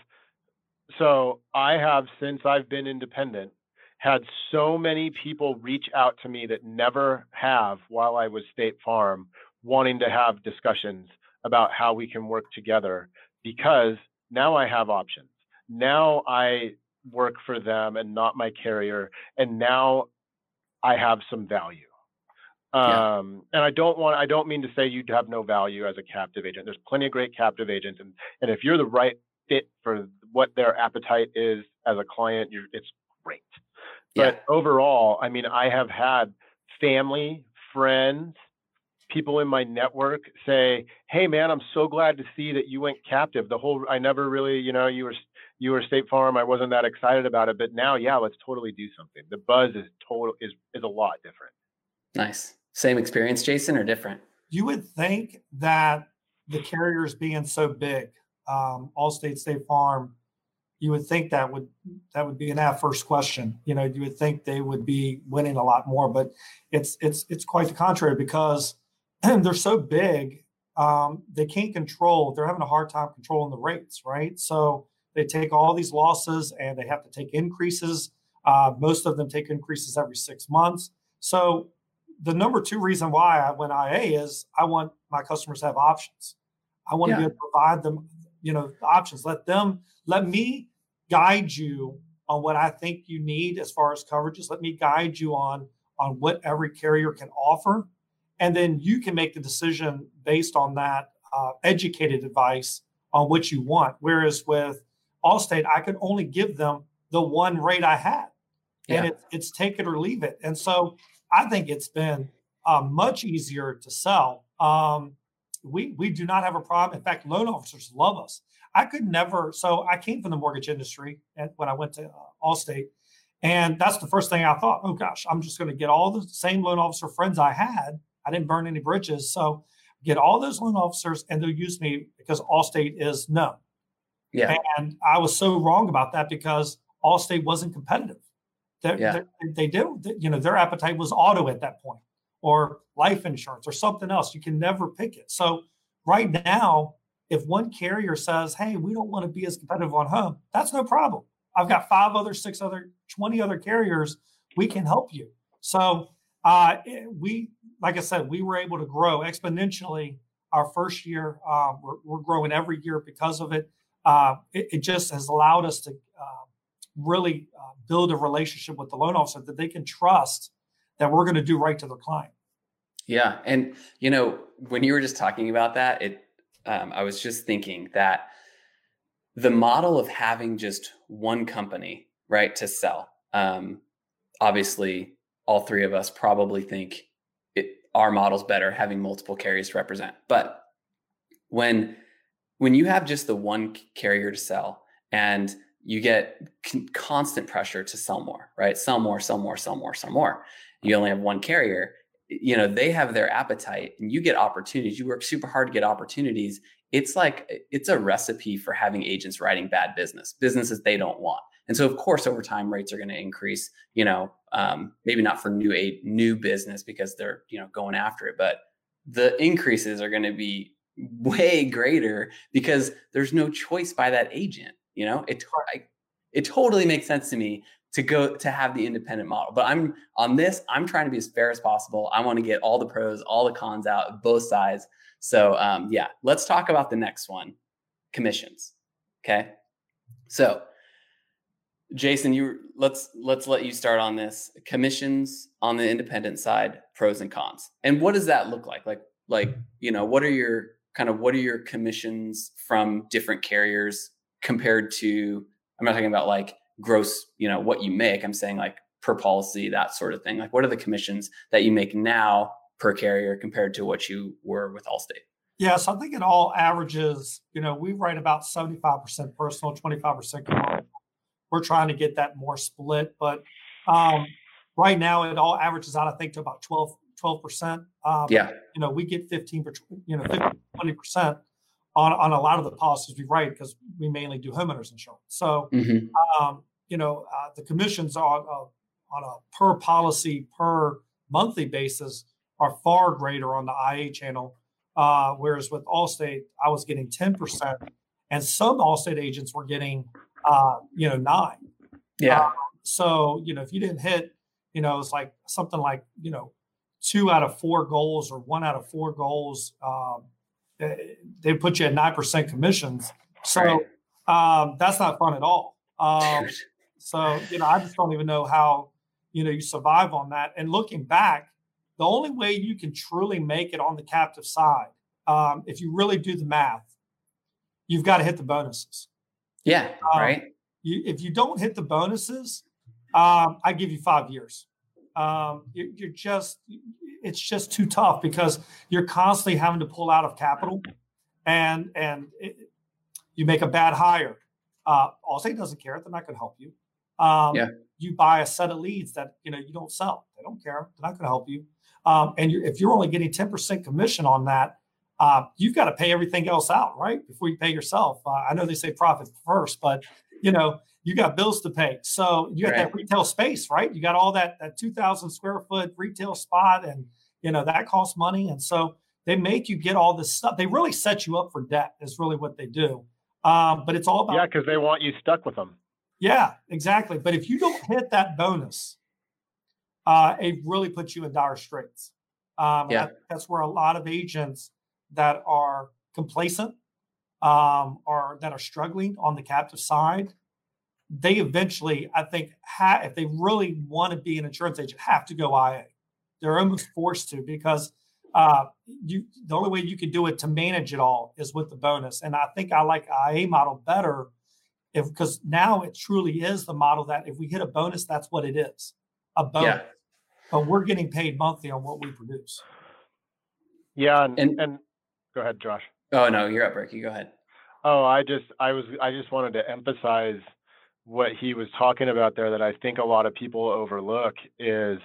so I have, since I've been independent, had so many people reach out to me that never have while I was State Farm, wanting to have discussions about how we can work together because now I have options. Now I work for them and not my carrier. And now I have some value. Yeah. Um, and I don't want, I don't mean to say you'd have no value as a captive agent. There's plenty of great captive agents. And, and if you're the right fit for what their appetite is as a client, you're, it's great. Yeah. But overall, I mean, I have had family, friends, people in my network say, "Hey, man, I'm so glad to see that you went captive. The whole, I never really, you know, you were you were State Farm. I wasn't that excited about it, but now, yeah, let's totally do something. The buzz is total is is a lot different. Nice. Same experience, Jason, or different? You would think that the carriers being so big, um, Allstate, State Farm, you would think that would that would be an at first question. You know, you would think they would be winning a lot more, but it's it's it's quite the contrary because they're so big, um, they can't control. They're having a hard time controlling the rates, right? So they take all these losses and they have to take increases. Uh, most of them take increases every six months. So the number two reason why I went IA is I want my customers to have options. I want Yeah. to be able to provide them, you know, options. Let them, let me guide you on what I think you need as far as coverages. Let me guide you on on what every carrier can offer, and then you can make the decision based on that uh, educated advice on what you want. Whereas with Allstate, I could only give them the one rate I had, and it, it's take it or leave it. And so I think it's been uh, much easier to sell. Um, we we do not have a problem. In fact, loan officers love us. I could never. So I came from the mortgage industry and when I went to uh, Allstate, and that's the first thing I thought. Oh gosh, I'm just going to get all the same loan officer friends I had. I didn't burn any bridges, so get all those loan officers, and they'll use me because Allstate is known. Yeah. And I was so wrong about that because Allstate wasn't competitive. They, yeah. they, they did, you know, their appetite was auto at that point or life insurance or something else. You can never pick it. So right now, if one carrier says, "Hey, we don't want to be as competitive on home," that's no problem. I've got five other, six other, twenty other carriers. We can help you. So uh, we, like I said, we were able to grow exponentially our first year. Uh, we're, we're, growing every year because of it. Uh, it. it. just has allowed us to uh, really uh, build a relationship with the loan officer that they can trust that we're going to do right to their client. Yeah, and you know when you were just talking about that, it um, I was just thinking that the model of having just one company, right, to sell. Um, obviously, all three of us probably think it, our model's better having multiple carriers to represent. But when when you have just the one carrier to sell and you get con- constant pressure to sell more, right? Sell more, sell more, sell more, sell more. You only have one carrier. You know, they have their appetite and you get opportunities. You work super hard to get opportunities. It's like it's a recipe for having agents writing bad business, businesses they don't want. And so, of course, over time, rates are going to increase. You know, um, maybe not for new a new business because they're you know going after it, but the increases are going to be way greater because there's no choice by that agent. You know, it I, it totally makes sense to me to go to have the independent model. But I'm on this. I'm trying to be as fair as possible. I want to get all the pros, all the cons out, both sides. So um, yeah, let's talk about the next one, commissions. Okay, so Jason, you let's let's let you start on this. Commissions on the independent side, pros and cons. And what does that look like? Like like, you know, what are your kind of what are your commissions from different carriers compared to I'm not talking about like gross, you know, what you make. I'm saying like per policy, that sort of thing. Like what are the commissions that you make now per carrier compared to what you were with Allstate? Yeah, so I think it all averages, you know, we write about 75% personal, 25% commercial we're trying to get that more split, but um, right now it all averages out, I think, to about 12 12%. Um, yeah, you know, we get fifteen, you know, 50, 20 percent on on a lot of the policies we write because we mainly do homeowners insurance. So, mm-hmm. um, you know, uh, the commissions on a, on a per policy per monthly basis are far greater on the IA channel. Uh, whereas with Allstate, I was getting 10%, and some Allstate agents were getting uh, you know, nine. Yeah. Uh, so, you know, if you didn't hit, you know, it's like something like, you know, two out of four goals or one out of four goals, um, they put you at 9% commissions. So um, that's not fun at all. Um, so, you know, I just don't even know how, you know, you survive on that. And looking back, the only way you can truly make it on the captive side, um, if you really do the math, you've got to hit the bonuses. Yeah, um, right. You, if you don't hit the bonuses, um, I give you five years. Um, you, you're just, it's just too tough because you're constantly having to pull out of capital, and and it, you make a bad hire. Uh, Allstate doesn't care; they're not going to help you. Um, yeah. You buy a set of leads that you know you don't sell; they don't care. They're not going to help you. Um, and you're, if you're only getting ten percent commission on that, uh, you've got to pay everything else out, right? Before you pay yourself. Uh, I know they say profit first, but you know, you got bills to pay. So you got right. that retail space, right? You got all that, that 2000 square foot retail spot and, you know, that costs money. And so they make you get all this stuff. They really set you up for debt is really what they do. Um, but it's all about. Yeah. Cause they want you stuck with them. Yeah, exactly. But if you don't hit that bonus, uh, it really puts you in dire straits. Um, yeah. That, that's where a lot of agents that are complacent um, or that are struggling on the captive side, they eventually, I think, ha- if they really want to be an insurance agent, have to go IA. They're almost forced to because uh, you the only way you can do it to manage it all is with the bonus. And I think I like IA model better if because now it truly is the model that if we hit a bonus, that's what it is, a bonus. Yeah. But we're getting paid monthly on what we produce. Yeah, and, and, and Go ahead, Josh. Oh no, you're up, Ricky. Go ahead. Oh, I just I was I just wanted to emphasize what he was talking about there that I think a lot of people overlook is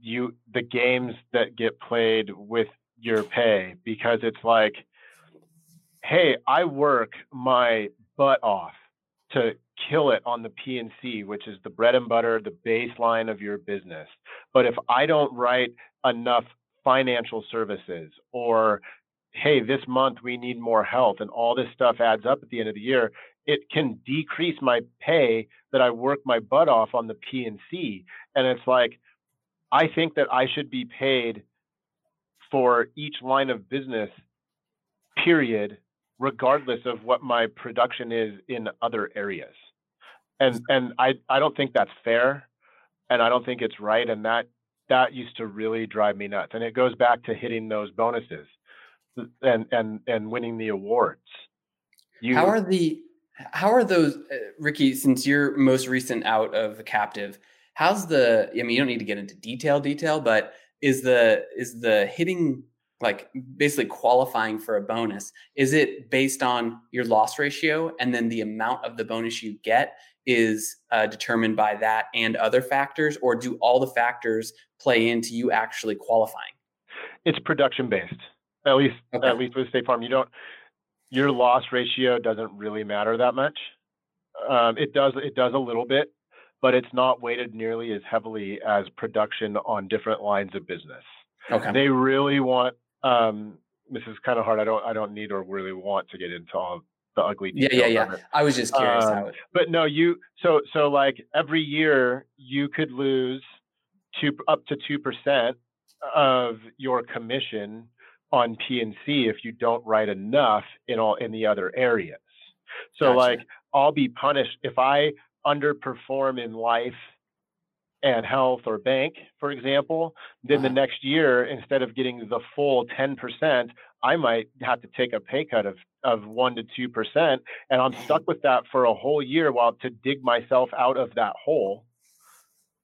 you the games that get played with your pay because it's like hey, I work my butt off to kill it on the P&C, which is the bread and butter, the baseline of your business. But if I don't write enough financial services or hey, this month we need more health and all this stuff adds up at the end of the year, it can decrease my pay that I work my butt off on the P&C. And it's like, I think that I should be paid for each line of business, period, regardless of what my production is in other areas. And and I, I don't think that's fair and I don't think it's right. And that that used to really drive me nuts. And it goes back to hitting those bonuses and and and winning the awards. You, how are the how are those uh, Ricky? Since you're most recent out of the captive, how's the? I mean, you don't need to get into detail detail, but is the is the hitting like basically qualifying for a bonus? Is it based on your loss ratio, and then the amount of the bonus you get is uh, determined by that and other factors, or do all the factors play into you actually qualifying? It's production based. At least, okay. at least with State Farm, you don't. Your loss ratio doesn't really matter that much. Um, it does. It does a little bit, but it's not weighted nearly as heavily as production on different lines of business. Okay. They really want. Um, this is kind of hard. I don't. I don't need or really want to get into all the ugly. Yeah, yeah, yeah. I was just curious. Um, but no, you. So, so like every year you could lose two up to two percent of your commission on P&C if you don't write enough in all in the other areas. So gotcha. like I'll be punished if I underperform in life and health or bank, for example, then the uh-huh. next year instead of getting the full 10%, I might have to take a pay cut of of 1 to 2% and I'm stuck with that for a whole year while to dig myself out of that hole.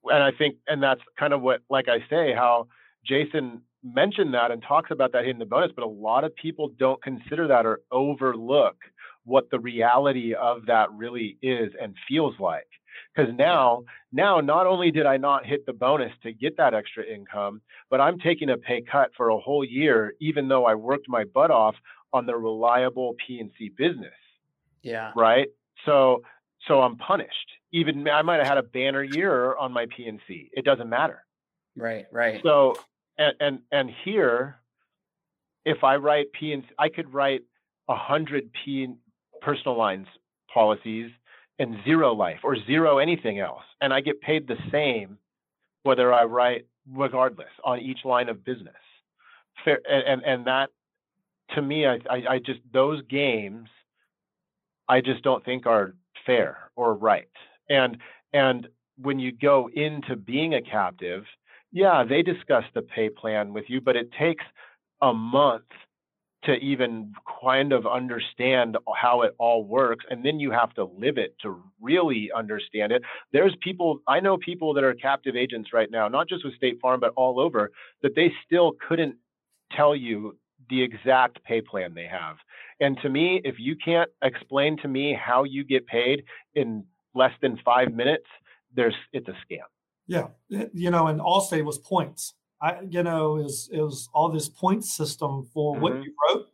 And I think and that's kind of what like I say how Jason mentioned that and talks about that in the bonus, but a lot of people don't consider that or overlook what the reality of that really is and feels like. Because now, now not only did I not hit the bonus to get that extra income, but I'm taking a pay cut for a whole year, even though I worked my butt off on the reliable P&C business. Yeah. Right. So, so I'm punished. Even I might have had a banner year on my P&C. It doesn't matter. Right. Right. So and and, and here, if I write P and I could write a hundred P personal lines policies and zero life or zero anything else, and I get paid the same whether I write regardless on each line of business. Fair, and and, and that to me, I, I I just those games, I just don't think are fair or right. And and when you go into being a captive yeah, they discuss the pay plan with you, but it takes a month to even kind of understand how it all works and then you have to live it to really understand it. There's people i know people that are captive agents right now not just with state farm but all over that they still couldn't tell you the exact pay plan they have. And to me if you can't explain to me how you get paid in less than 5 minutes there's it's a scam yeah, you know, and Allstate was points. I, you know, is it was all this point system for mm-hmm. what you wrote.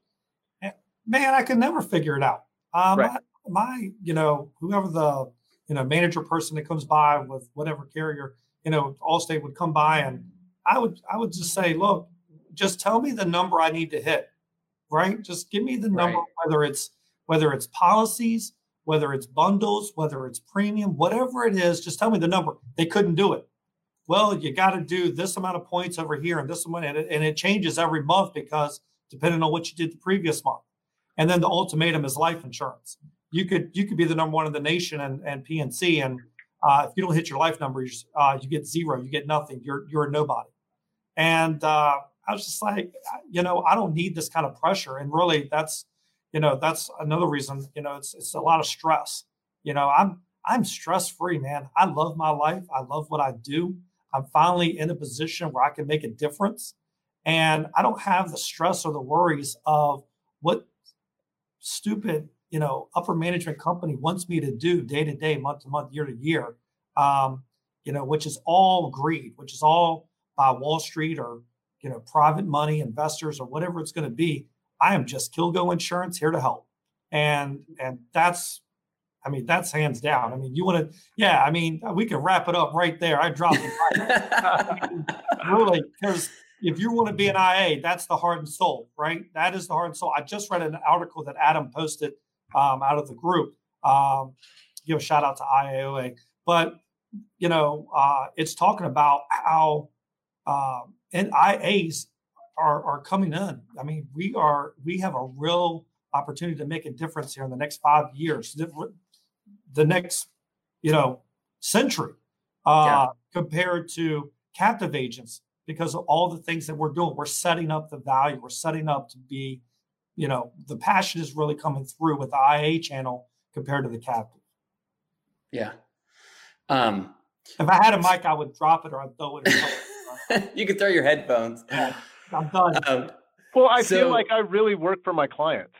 And, Man, I could never figure it out. Um, right. my, my, you know, whoever the you know manager person that comes by with whatever carrier, you know, Allstate would come by and I would I would just say, look, just tell me the number I need to hit, right? Just give me the number, right. whether it's whether it's policies, whether it's bundles, whether it's premium, whatever it is, just tell me the number. They couldn't do it. Well, you got to do this amount of points over here and this amount, and it, and it changes every month because depending on what you did the previous month. And then the ultimatum is life insurance. You could you could be the number one in the nation and and P&C, and uh, if you don't hit your life numbers, uh, you get zero, you get nothing. You're you're a nobody. And uh, I was just like, you know, I don't need this kind of pressure. And really, that's you know that's another reason you know it's it's a lot of stress. You know i'm i'm stress free man. I love my life. I love what i do. I'm finally in a position where i can make a difference. And i don't have the stress or the worries of what stupid you know upper management company wants me to do day to day month to month year to year um, you know which is all greed which is all by wall street or you know private money investors or whatever it's going to be I am just Kilgo Insurance here to help. And and that's I mean, that's hands down. I mean, you want to, yeah. I mean, we can wrap it up right there. I dropped it. really, because if you want to be an IA, that's the heart and soul, right? That is the heart and soul. I just read an article that Adam posted um, out of the group. Um, give a shout out to IAOA, but you know, uh, it's talking about how um, and IAs are are coming in. I mean, we are we have a real opportunity to make a difference here in the next five years, the, next you know century, uh, yeah. compared to captive agents because of all the things that we're doing. We're setting up the value. We're setting up to be, you know, the passion is really coming through with the IA channel compared to the captive. Yeah. Um, if I had a mic, I would drop it or I'd throw it. you could throw your headphones. Yeah, I'm done. Um, well, I so, feel like I really work for my clients.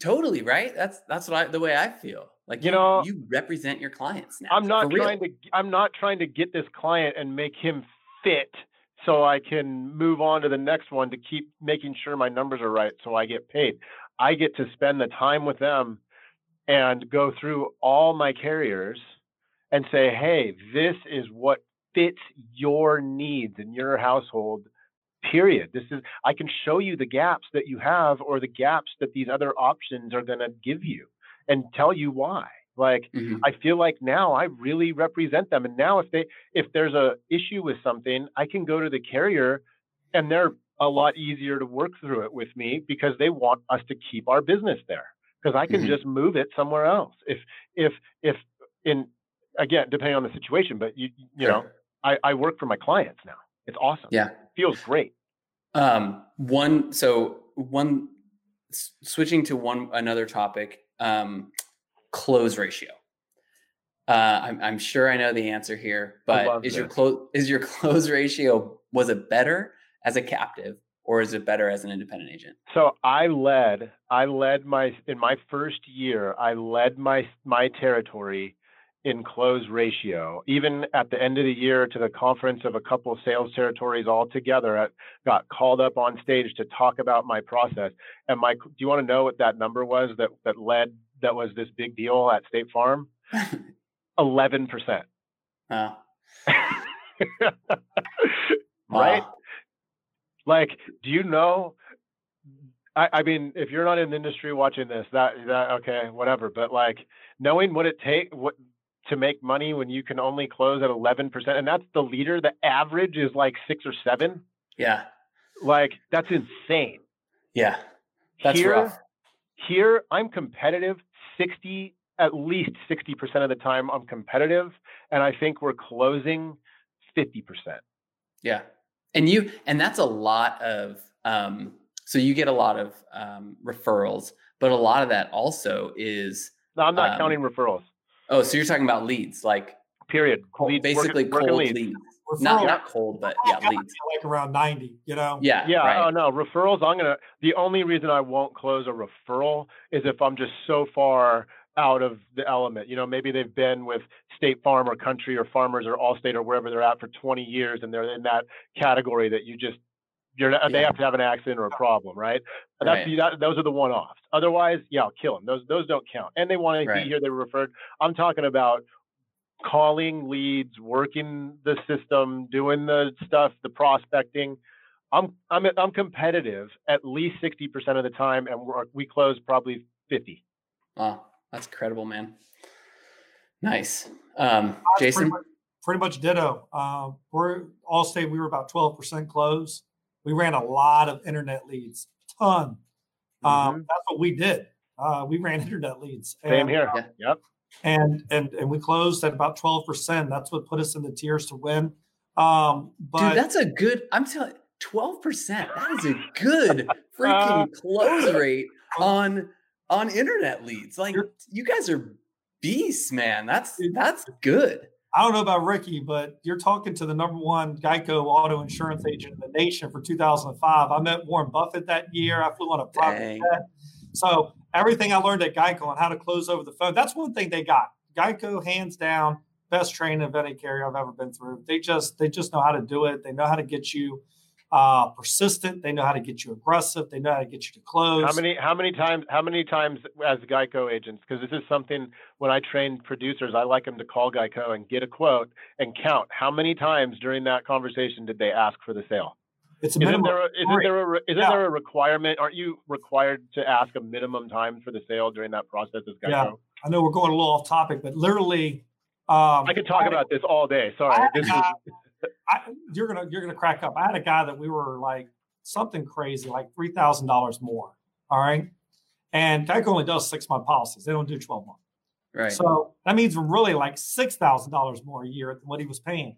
Totally right. That's that's what I the way I feel. Like you, you know, you represent your clients now. I'm not trying real. to. I'm not trying to get this client and make him fit so I can move on to the next one to keep making sure my numbers are right so I get paid. I get to spend the time with them and go through all my carriers and say, hey, this is what fits your needs in your household period this is i can show you the gaps that you have or the gaps that these other options are going to give you and tell you why like mm-hmm. i feel like now i really represent them and now if they if there's a issue with something i can go to the carrier and they're a lot easier to work through it with me because they want us to keep our business there because i can mm-hmm. just move it somewhere else if if if in again, depending on the situation, but you you know, I, I work for my clients now. It's awesome. Yeah. It feels great. Um, one, so one, switching to one, another topic, um, close ratio. Uh, I'm, I'm sure I know the answer here, but is this. your close, is your close ratio, was it better as a captive or is it better as an independent agent? So I led, I led my, in my first year, I led my, my territory in close ratio. Even at the end of the year to the conference of a couple of sales territories all together, I got called up on stage to talk about my process. And Mike, do you want to know what that number was that, that led, that was this big deal at State Farm? 11%. Wow. right? Wow. Like, do you know? I, I mean, if you're not in the industry watching this, that that okay, whatever. But like knowing what it take, what to make money when you can only close at 11%. And that's the leader. The average is like six or seven. Yeah. Like that's insane. Yeah. That's here, rough. Here, I'm competitive 60, at least 60% of the time, I'm competitive. And I think we're closing 50%. Yeah. And you, and that's a lot of, um, so you get a lot of um, referrals, but a lot of that also is. No, I'm not um, counting referrals. Oh, so you're talking about leads, like period. Cold, leads, basically working, cold working leads. leads. Not, not cold, but yeah, leads. Like around 90, you know? Yeah. Yeah. Right. Oh, no. Referrals, I'm going to, the only reason I won't close a referral is if I'm just so far out of the element. You know, maybe they've been with State Farm or Country or Farmers or Allstate or wherever they're at for 20 years and they're in that category that you just you're yeah. they have to have an accident or a problem, right? That's right. that, those are the one-offs. Otherwise, yeah, I'll kill them. Those those don't count. And they want to right. be here. They were referred. I'm talking about calling leads, working the system, doing the stuff, the prospecting. I'm I'm I'm competitive at least 60% of the time, and we close probably 50. Wow, that's incredible, man. Nice, um, Jason. Pretty much, pretty much ditto. Uh, we're Allstate. We were about 12% close we ran a lot of internet leads, ton. Um, mm-hmm. Um, that's what we did. Uh, we ran internet leads. Same and, here. Uh, yep. And and and we closed at about twelve percent. That's what put us in the tiers to win. Um, but Dude, that's a good. I'm telling. Twelve percent. That is a good freaking uh, close rate on on internet leads. Like you guys are beasts, man. That's that's good. I don't know about Ricky, but you're talking to the number one Geico auto insurance agent in the nation for 2005. I met Warren Buffett that year. I flew on a private jet. So everything I learned at Geico on how to close over the phone, that's one thing they got. Geico, hands down, best training of any carrier I've ever been through. They just they just know how to do it. They know how to get you uh, persistent. They know how to get you aggressive. They know how to get you to close. How many how many times how many times as Geico agents? Because this is something when I train producers, I like them to call Geico and get a quote and count how many times during that conversation did they ask for the sale. It's a Isn't minimum. there a, isn't there a, isn't Yeah. there a requirement? Aren't you required to ask a minimum time for the sale during that process as Geico? Yeah. I know we're going a little off topic, but literally, um, I could talk I- about this all day. Sorry, I- this is I- you're gonna you're gonna crack up. I had a guy that we were like something crazy, like three thousand dollars more. All right, and Geico only does six month policies; they don't do twelve month. Right. So that means really like six thousand dollars more a year than what he was paying.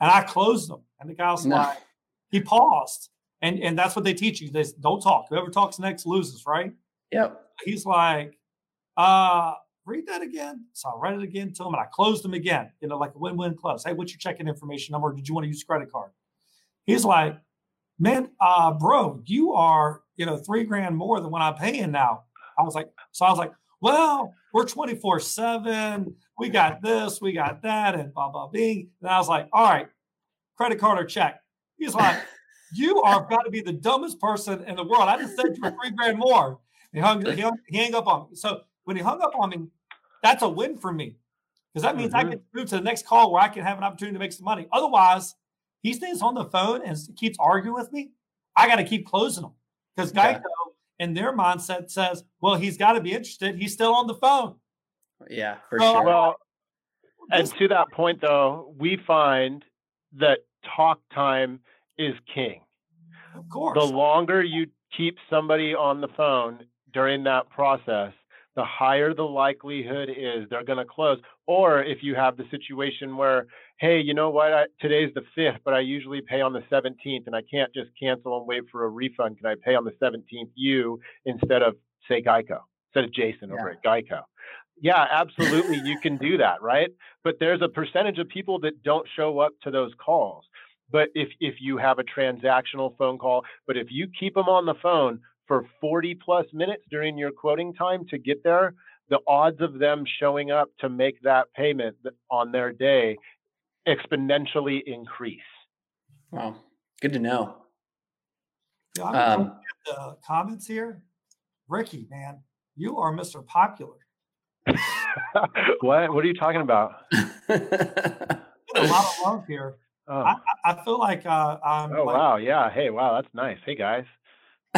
And I closed them, and the guy was No. like, he paused, and and that's what they teach you: they don't talk. Whoever talks next loses, right? yep. he's like, uh, read that again. So I read it again to him and I closed him again, you know, like a win-win close. Hey, what's your checking information number? Did you want to use credit card? He's like, man, uh, bro, you are, you know, three grand more than what I'm paying now. I was like, so I was like, well, we're 24 seven. We got this, we got that, and blah, blah, bing. And I was like, all right, credit card or check. He's like, you are got to be the dumbest person in the world. I just said you three grand more. He hung, he hung, he hung up on me. So when he hung up on me, that's a win for me because that means I Mhm. can move to the next call where I can have an opportunity to make some money. Otherwise, he stays on the phone and keeps arguing with me. I got to keep closing him because Yeah. Geico, in their mindset, says, "Well, he's got to be interested. He's still on the phone." Yeah, for Well, sure. well. And to that point, though, we find that talk time is king. of course, the longer you keep somebody on the phone during that process, the higher the likelihood is they're going to close. Or if you have the situation where, hey, you know what, I, today's the 5th, but I usually pay on the 17th and I can't just cancel and wait for a refund. Can I pay on the 17th you instead of, say, Geico, instead of Jason over at Geico? Yeah, absolutely. you can do that, right? But there's a percentage of people that don't show up to those calls. But if if you have a transactional phone call, but if you keep them on the phone for 40 plus minutes during your quoting time to get there, the odds of them showing up to make that payment on their day exponentially increase. wow. Good to know. Yeah, I'm Um, at the comments here. Ricky, man, you are Mr. Popular. what? What are you talking about? Get a lot of love here. Oh, I, I- I feel like uh, I'm. oh like, wow. Yeah. Hey, wow. That's nice. Hey, guys.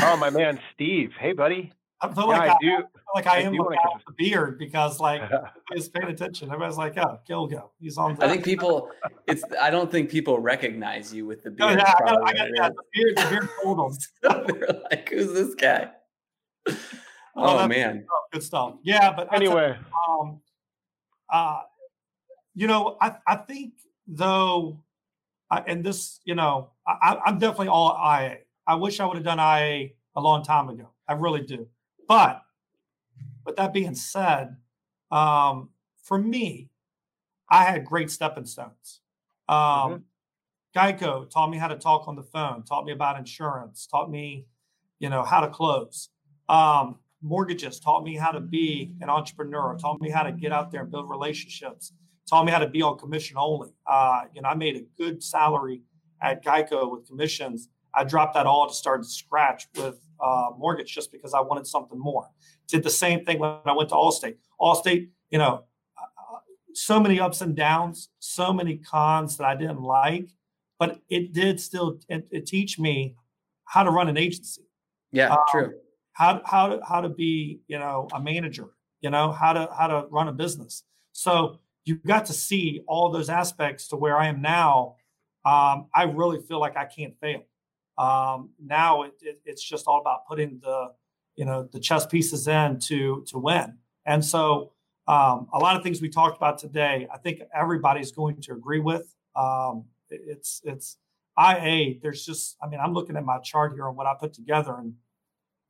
Oh, my man, Steve. Hey, buddy. I feel Yeah, like I I, do. feel like I, I am do the wanna guy catch with the beard because like everybody's paying attention. Everybody's like, oh, Kilgo, he's on. I think people. It's. I don't think people recognize you with the Oh, beard. yeah, I got, probably I got yeah, the beard. The beard told is. them. They're like, "Who's this guy?" Oh, Oh, that's man. Good stuff. Yeah, but I tell you, anyway, um, uh, you know, I, I think though, I, and this, you know, I, I- I'm definitely all IA. I wish I would have done IA a long time ago. I really do. But with that being said, um, for me, I had great stepping stones. Um, Geico taught me how to talk on the phone, taught me about insurance, taught me, you know, how to close. Um, mortgages taught me how to be an entrepreneur, taught me how to get out there and build relationships, taught me how to be on commission only. Uh, you know, I made a good salary at Geico with commissions. I dropped that all to start to scratch with uh, mortgage just because I wanted something more. Did the same thing when I went to Allstate. Allstate, you know, uh, so many ups and downs, so many cons that I didn't like, but it did still it, it teach me how to run an agency Yeah, Um, true. how how to how to be you know a manager you know how to how to run a business so you got to see all those aspects to where i am now um, i really feel like i can't fail um, now it, it, it's just all about putting the you know the chess pieces in to to win and so um, a lot of things we talked about today i think everybody's going to agree with um, it- it's it's ia there's just i mean i'm looking at my chart here on what i put together and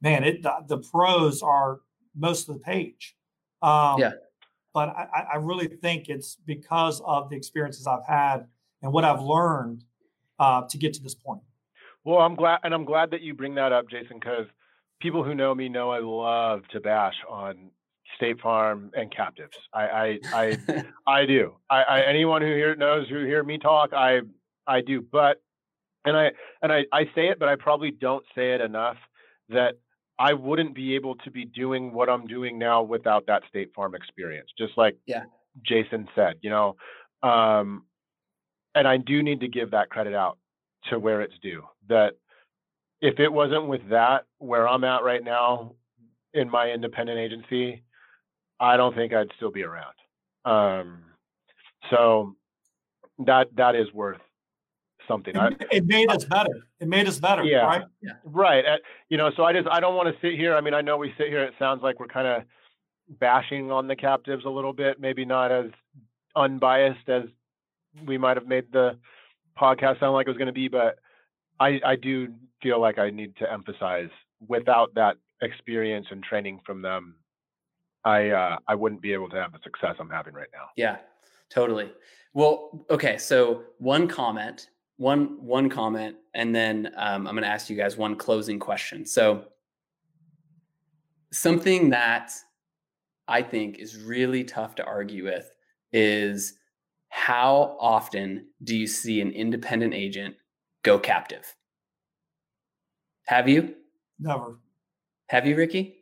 man, it the, the pros are most of the page. Um, Yeah. But I, I- I really think it's because of the experiences I've had and what I've learned uh, to get to this point. Well, I'm glad, and I'm glad that you bring that up, Jason, because people who know me know I love to bash on State Farm and captives. I, I, I, I do. I, I, anyone who here knows who hear me talk, I, I do. But and I and I, I say it, but I probably don't say it enough that I wouldn't be able to be doing what I'm doing now without that State Farm experience. Just like yeah. Jason said, you know, um, and I do need to give that credit out to where it's due. That if it wasn't with that, where I'm at right now in my independent agency, I don't think I'd still be around. Um, so that that is worth something. It, it, made us better. It made us better. Yeah. Right. Yeah. Right. Uh, you know, so I just I don't want to sit here. I mean, I know we sit here. It sounds like we're kind of bashing on the captives a little bit. Maybe not as unbiased as we might have made the podcast sound like it was going to be, but I I do feel like I need to emphasize without that experience and training from them, I uh, I wouldn't be able to have the success I'm having right now. Yeah, totally. Well, okay. So one comment, one one comment, and then um, I'm going to ask you guys one closing question. So something that I think is really tough to argue with is how often do you see an independent agent go captive? Have you? Never. Have you, Ricky?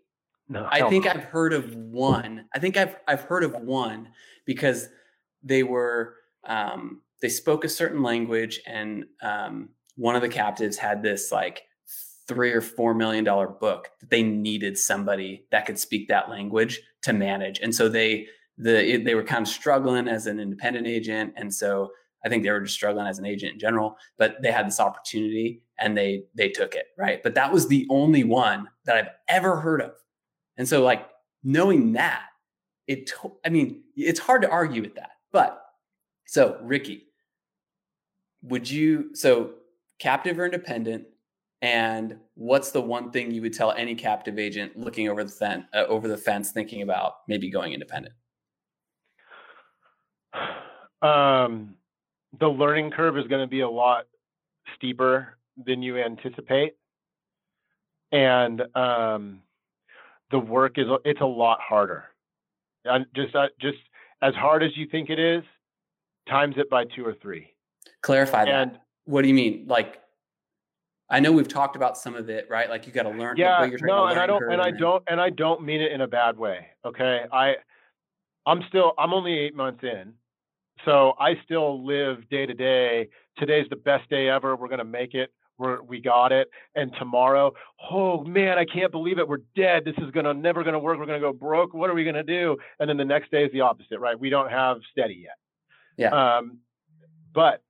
No. I think I've heard of one. I think I've I've heard of one because they were um, they spoke a certain language, and um, one of the captives had this like three or four million dollar book that they needed somebody that could speak that language to manage, and so they the they were kind of struggling as an independent agent, and so I think they were just struggling as an agent in general. But they had this opportunity, and they they took it right. But that was the only one that I've ever heard of, and so like knowing that, it I mean it's hard to argue with that. But so Ricky, would you so captive or independent? And what's the one thing you would tell any captive agent looking over the fence, uh, over the fence, thinking about maybe going independent? Um, the learning curve is going to be a lot steeper than you anticipate, and um, the work is it's a lot harder. And just uh, just as hard as you think it is, times it by two or three. Clarify and, that. What do you mean? Like, I know we've talked about some of it, right? Like you got to learn. Yeah, no, and I don't, and I don't, and I don't mean it in a bad way. Okay, I, I'm still, I'm only eight months in, so I still live day to day. Today's the best day ever. We're gonna make it. We're we got it. And tomorrow, oh man, I can't believe it. We're dead. This is gonna never gonna work. We're gonna go broke. What are we gonna do? And then the next day is the opposite, right? We don't have steady yet. Yeah. Um, but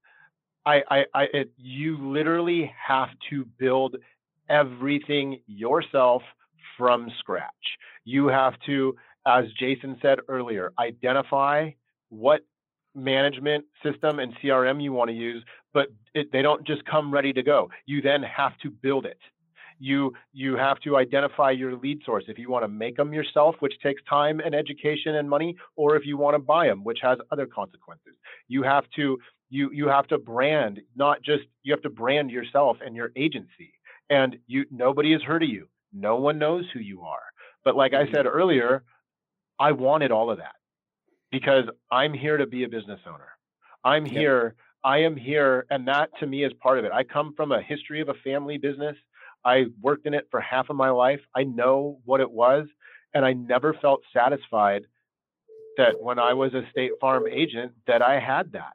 I, I, I it, you literally have to build everything yourself from scratch. You have to, as Jason said earlier, identify what management system and CRM you want to use, but it, they don't just come ready to go. You then have to build it. You you have to identify your lead source if you want to make them yourself, which takes time and education and money, or if you want to buy them, which has other consequences. You have to you you have to brand, not just you have to brand yourself and your agency. And you nobody has heard of you. No one knows who you are. But like I mm-hmm. said earlier, I wanted all of that because I'm here to be a business owner. I'm yep. here. I am here. And that to me is part of it. I come from a history of a family business. I worked in it for half of my life. I know what it was. And I never felt satisfied that when I was a State Farm agent that I had that.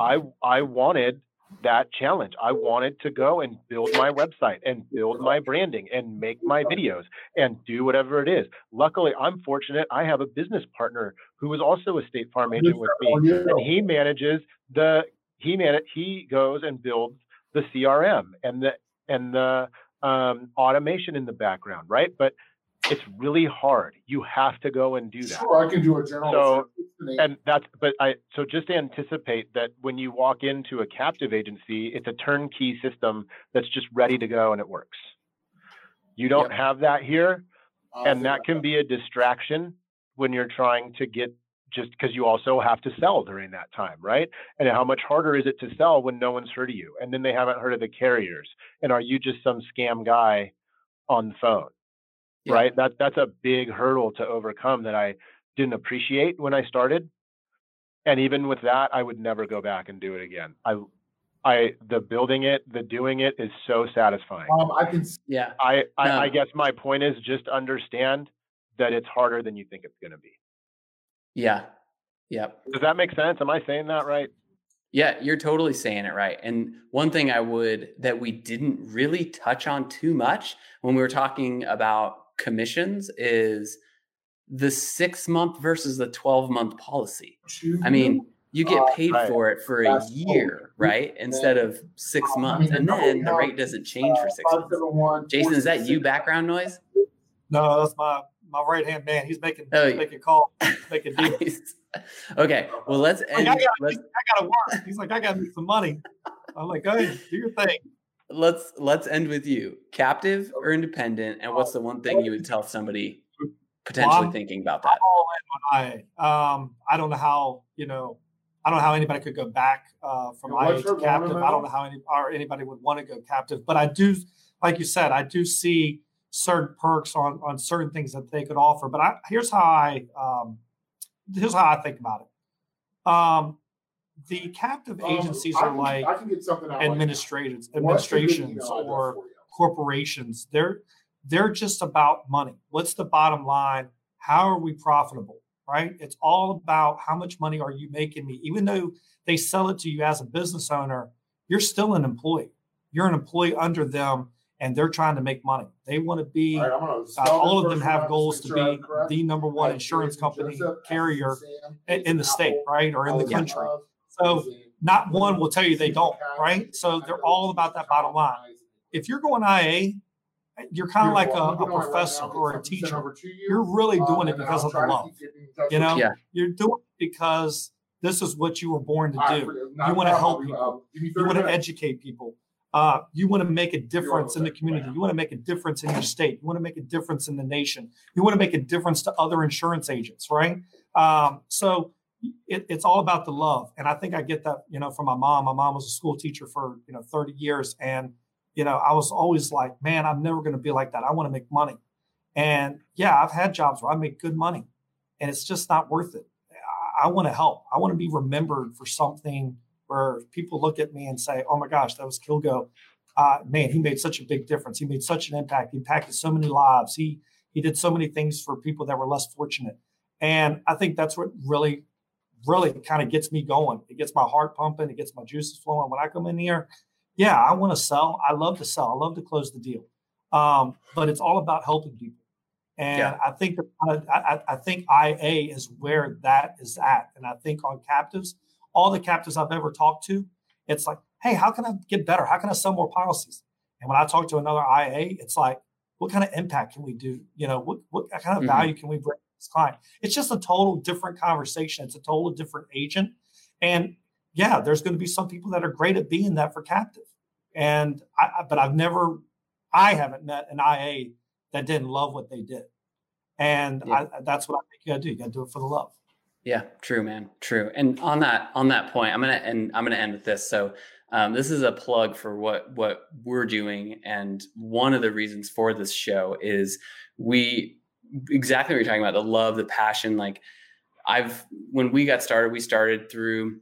I I wanted that challenge. I wanted to go and build my website and build my branding and make my videos and do whatever it is. Luckily, I'm fortunate. I have a business partner who is also a State Farm agent with me, and he manages the he man he goes and builds the CRM and the and the um, automation in the background, right? But it's really hard. You have to go and do that. Sure, I can do a journal. So, and that's, but I, so just anticipate that when you walk into a captive agency, it's a turnkey system that's just ready to go and it works. You don't have that here. and that can be a distraction when you're trying to get just because you also have to sell during that time, right? And how much harder is it to sell when no one's heard of you? And then they haven't heard of the carriers. And are you just some scam guy on the phone? Yeah. right? That that's a big hurdle to overcome that I didn't appreciate when I started. And even with that, I would never go back and do it again. I I the building it, the doing it is so satisfying. Um, I can. Yeah. I, I, No. I guess my point is just understand that it's harder than you think it's going to be. Yeah. Yep. Does that make sense? Am I saying that right? Yeah, you're totally saying it right. And one thing I would that we didn't really touch on too much when we were talking about commissions is the six month versus the 12 month policy. I mean, you get Uh, paid right. for it for a That's year, totally- right? Instead of six I months. mean, And then the rate doesn't change for six months. 571, Jason, is that you background noise? No, that's my my right hand man. He's making Oh, he's making call, making deals. Nice. okay, well let's Like, end. I, gotta, Let's I gotta work. He's like, I gotta make some money. I'm like, go ahead, do your thing. Let's let's end with you. Captive or independent? And what's the one thing you would tell somebody potentially I'm- thinking about that? all in on IA. Um, I don't know how you know. I don't know how anybody could go back uh, from And what's to captive. I don't know how any or anybody would want to go captive. But I do, like you said, I do see certain perks on on certain things that they could offer. But I, here's how I um, here's how I think about it. Um, the captive Um, agencies I are like I can get something out right now. administrators, What's your good administrations or corporations. They're they're just about money. What's the bottom line? How are we profitable? Right? It's all about how much money are you making me? Even though they sell it to you as a business owner, you're still an employee. You're an employee under them, and they're trying to make money. They want to be. All right, Uh, all of them have goals to sure be have it correct. the number one right, insurance company Joseph, in carrier Sam, i- in the state, right, or in the in country. love, So not one will tell you they don't, right? So they're all about that bottom line. If you're going IA, you're kind of like a, a gonna get on it right professor or a teacher. you. You're really Um, doing it because of the try love. keep getting in touch You know, Yeah. you're doing it because this is what you were born to do. You want to help uh, people. You want to educate people. Uh, you want to make a difference in the community. You want to make a difference in your state. You want to make a difference in the nation. You want to make a difference to other insurance agents, right? Um, so it, it's all about the love, and I think I get that, you know, from my mom. My mom was a school teacher for you know 30 years, and you know, I was always like, man, I'm never going to be like that. I want to make money, and yeah, I've had jobs where I make good money, and it's just not worth it. I, I want to help. I want to be remembered for something where people look at me and say, "Oh my gosh, that was Kilgo. Uh, man, he made such a big difference. He made such an impact. He impacted so many lives. He he did so many things for people that were less fortunate." And I think that's what really, really kind of gets me going. It gets my heart pumping. It gets my juices flowing. When I come in here, yeah, I want to sell. I love to sell. I love to close the deal. Um, but it's all about helping people. And Yeah. I think I, I, think IA is where that is at. And I think on captives, all the captives I've ever talked to, it's like, hey, how can I get better? How can I sell more policies? And when I talk to another IA, it's like, what kind of impact can we do? You know, what, what kind of Mhm. value can we bring to this client? It's just a total different conversation. It's a total different agent. And yeah, there's going to be some people that are great at being that for captive. And I, I- but I've never, I haven't met an IA that didn't love what they did. And Yeah. I, that's what I think you got to do. You got to do it for the love. Yeah, true, man, true. And on that on that point, I'm gonna and I'm gonna end with this. So um, this is a plug for what what we're doing, and one of the reasons for this show is we exactly what you're talking about the love, the passion. Like I've when we got started, we started through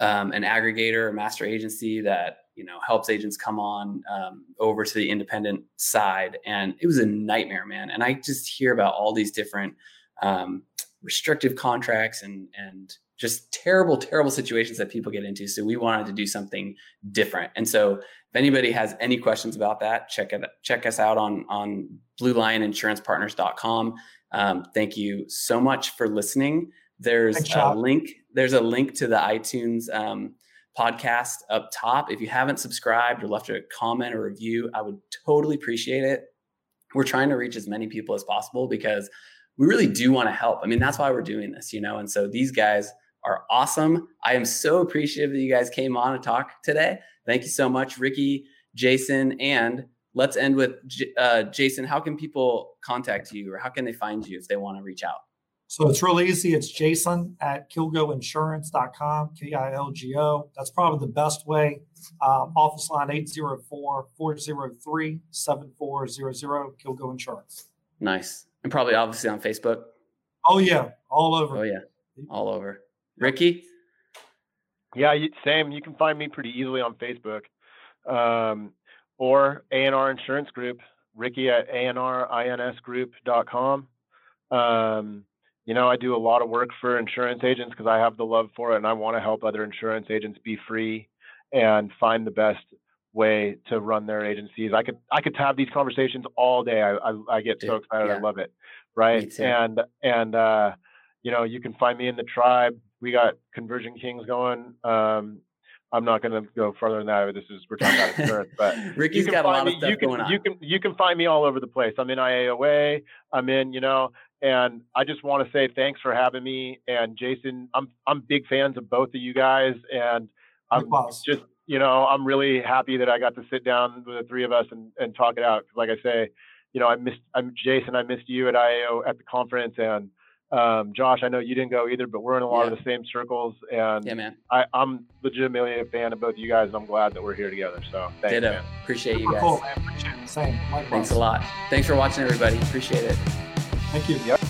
um, an aggregator, a master agency that you know helps agents come on um, over to the independent side, and it was a nightmare, man. And I just hear about all these different um, restrictive contracts and and just terrible terrible situations that people get into so we wanted to do something different and so if anybody has any questions about that check it check us out on on bluelioninsurancepartners.com um, thank you so much for listening. There's Thanks, a link there's a link to the itunes um, podcast up top. If you haven't subscribed or left a comment or review i would totally appreciate it. We're trying to reach as many people as possible because we really do want to help. I mean, that's why we're doing this, you know? And so these guys are awesome. I am so appreciative that you guys came on to talk today. Thank you so much, Ricky, Jason, and let's end with uh, Jason. How can people contact you or how can they find you if they want to reach out? So it's real easy. It's Jason at kilgoinsurance.com, K I L G O. That's probably the best way. Um, office line 804 403 7400, Kilgo Insurance. Nice. And probably obviously on Facebook. Oh, yeah. All over. Oh, yeah. All over. Ricky? Yeah, same. You can find me pretty easily on Facebook, um, or ANR Insurance Group. Ricky at anrinsgroup.com. Um, you know, I do a lot of work for insurance agents because I have the love for it, and I want to help other insurance agents be free and find the best way to run their agencies. I could I could have these conversations all day. I I, I get Dude, so excited. Yeah. I love it. Right. And and uh, you know, you can find me in the tribe. We got Conversion Kings going. Um, I'm not going to go further than that. This is we're talking about insurance, but Ricky's got a lot me, of stuff you can, going on. You can you can find me all over the place. I'm in IAOA. I'm in you know, and I just want to say thanks for having me. And Jason, I'm I'm big fans of both of you guys, and I'm just you know I'm really happy that I got to sit down with the three of us and and talk it out. Like I say, you know I missed I'm Jason. I missed you at IAO at the conference and um, Josh, I know you didn't go either, but we're in a lot yeah. of the same circles, and yeah, man. I, am legitimately a fan of both of you guys, and I'm glad that we're here together. So, thanks, Ditto. Man. Appreciate you guys. Cool, man. Appreciate it. Same. Likewise. Thanks a lot. Thanks for watching, everybody. Appreciate it. Thank you. Yep.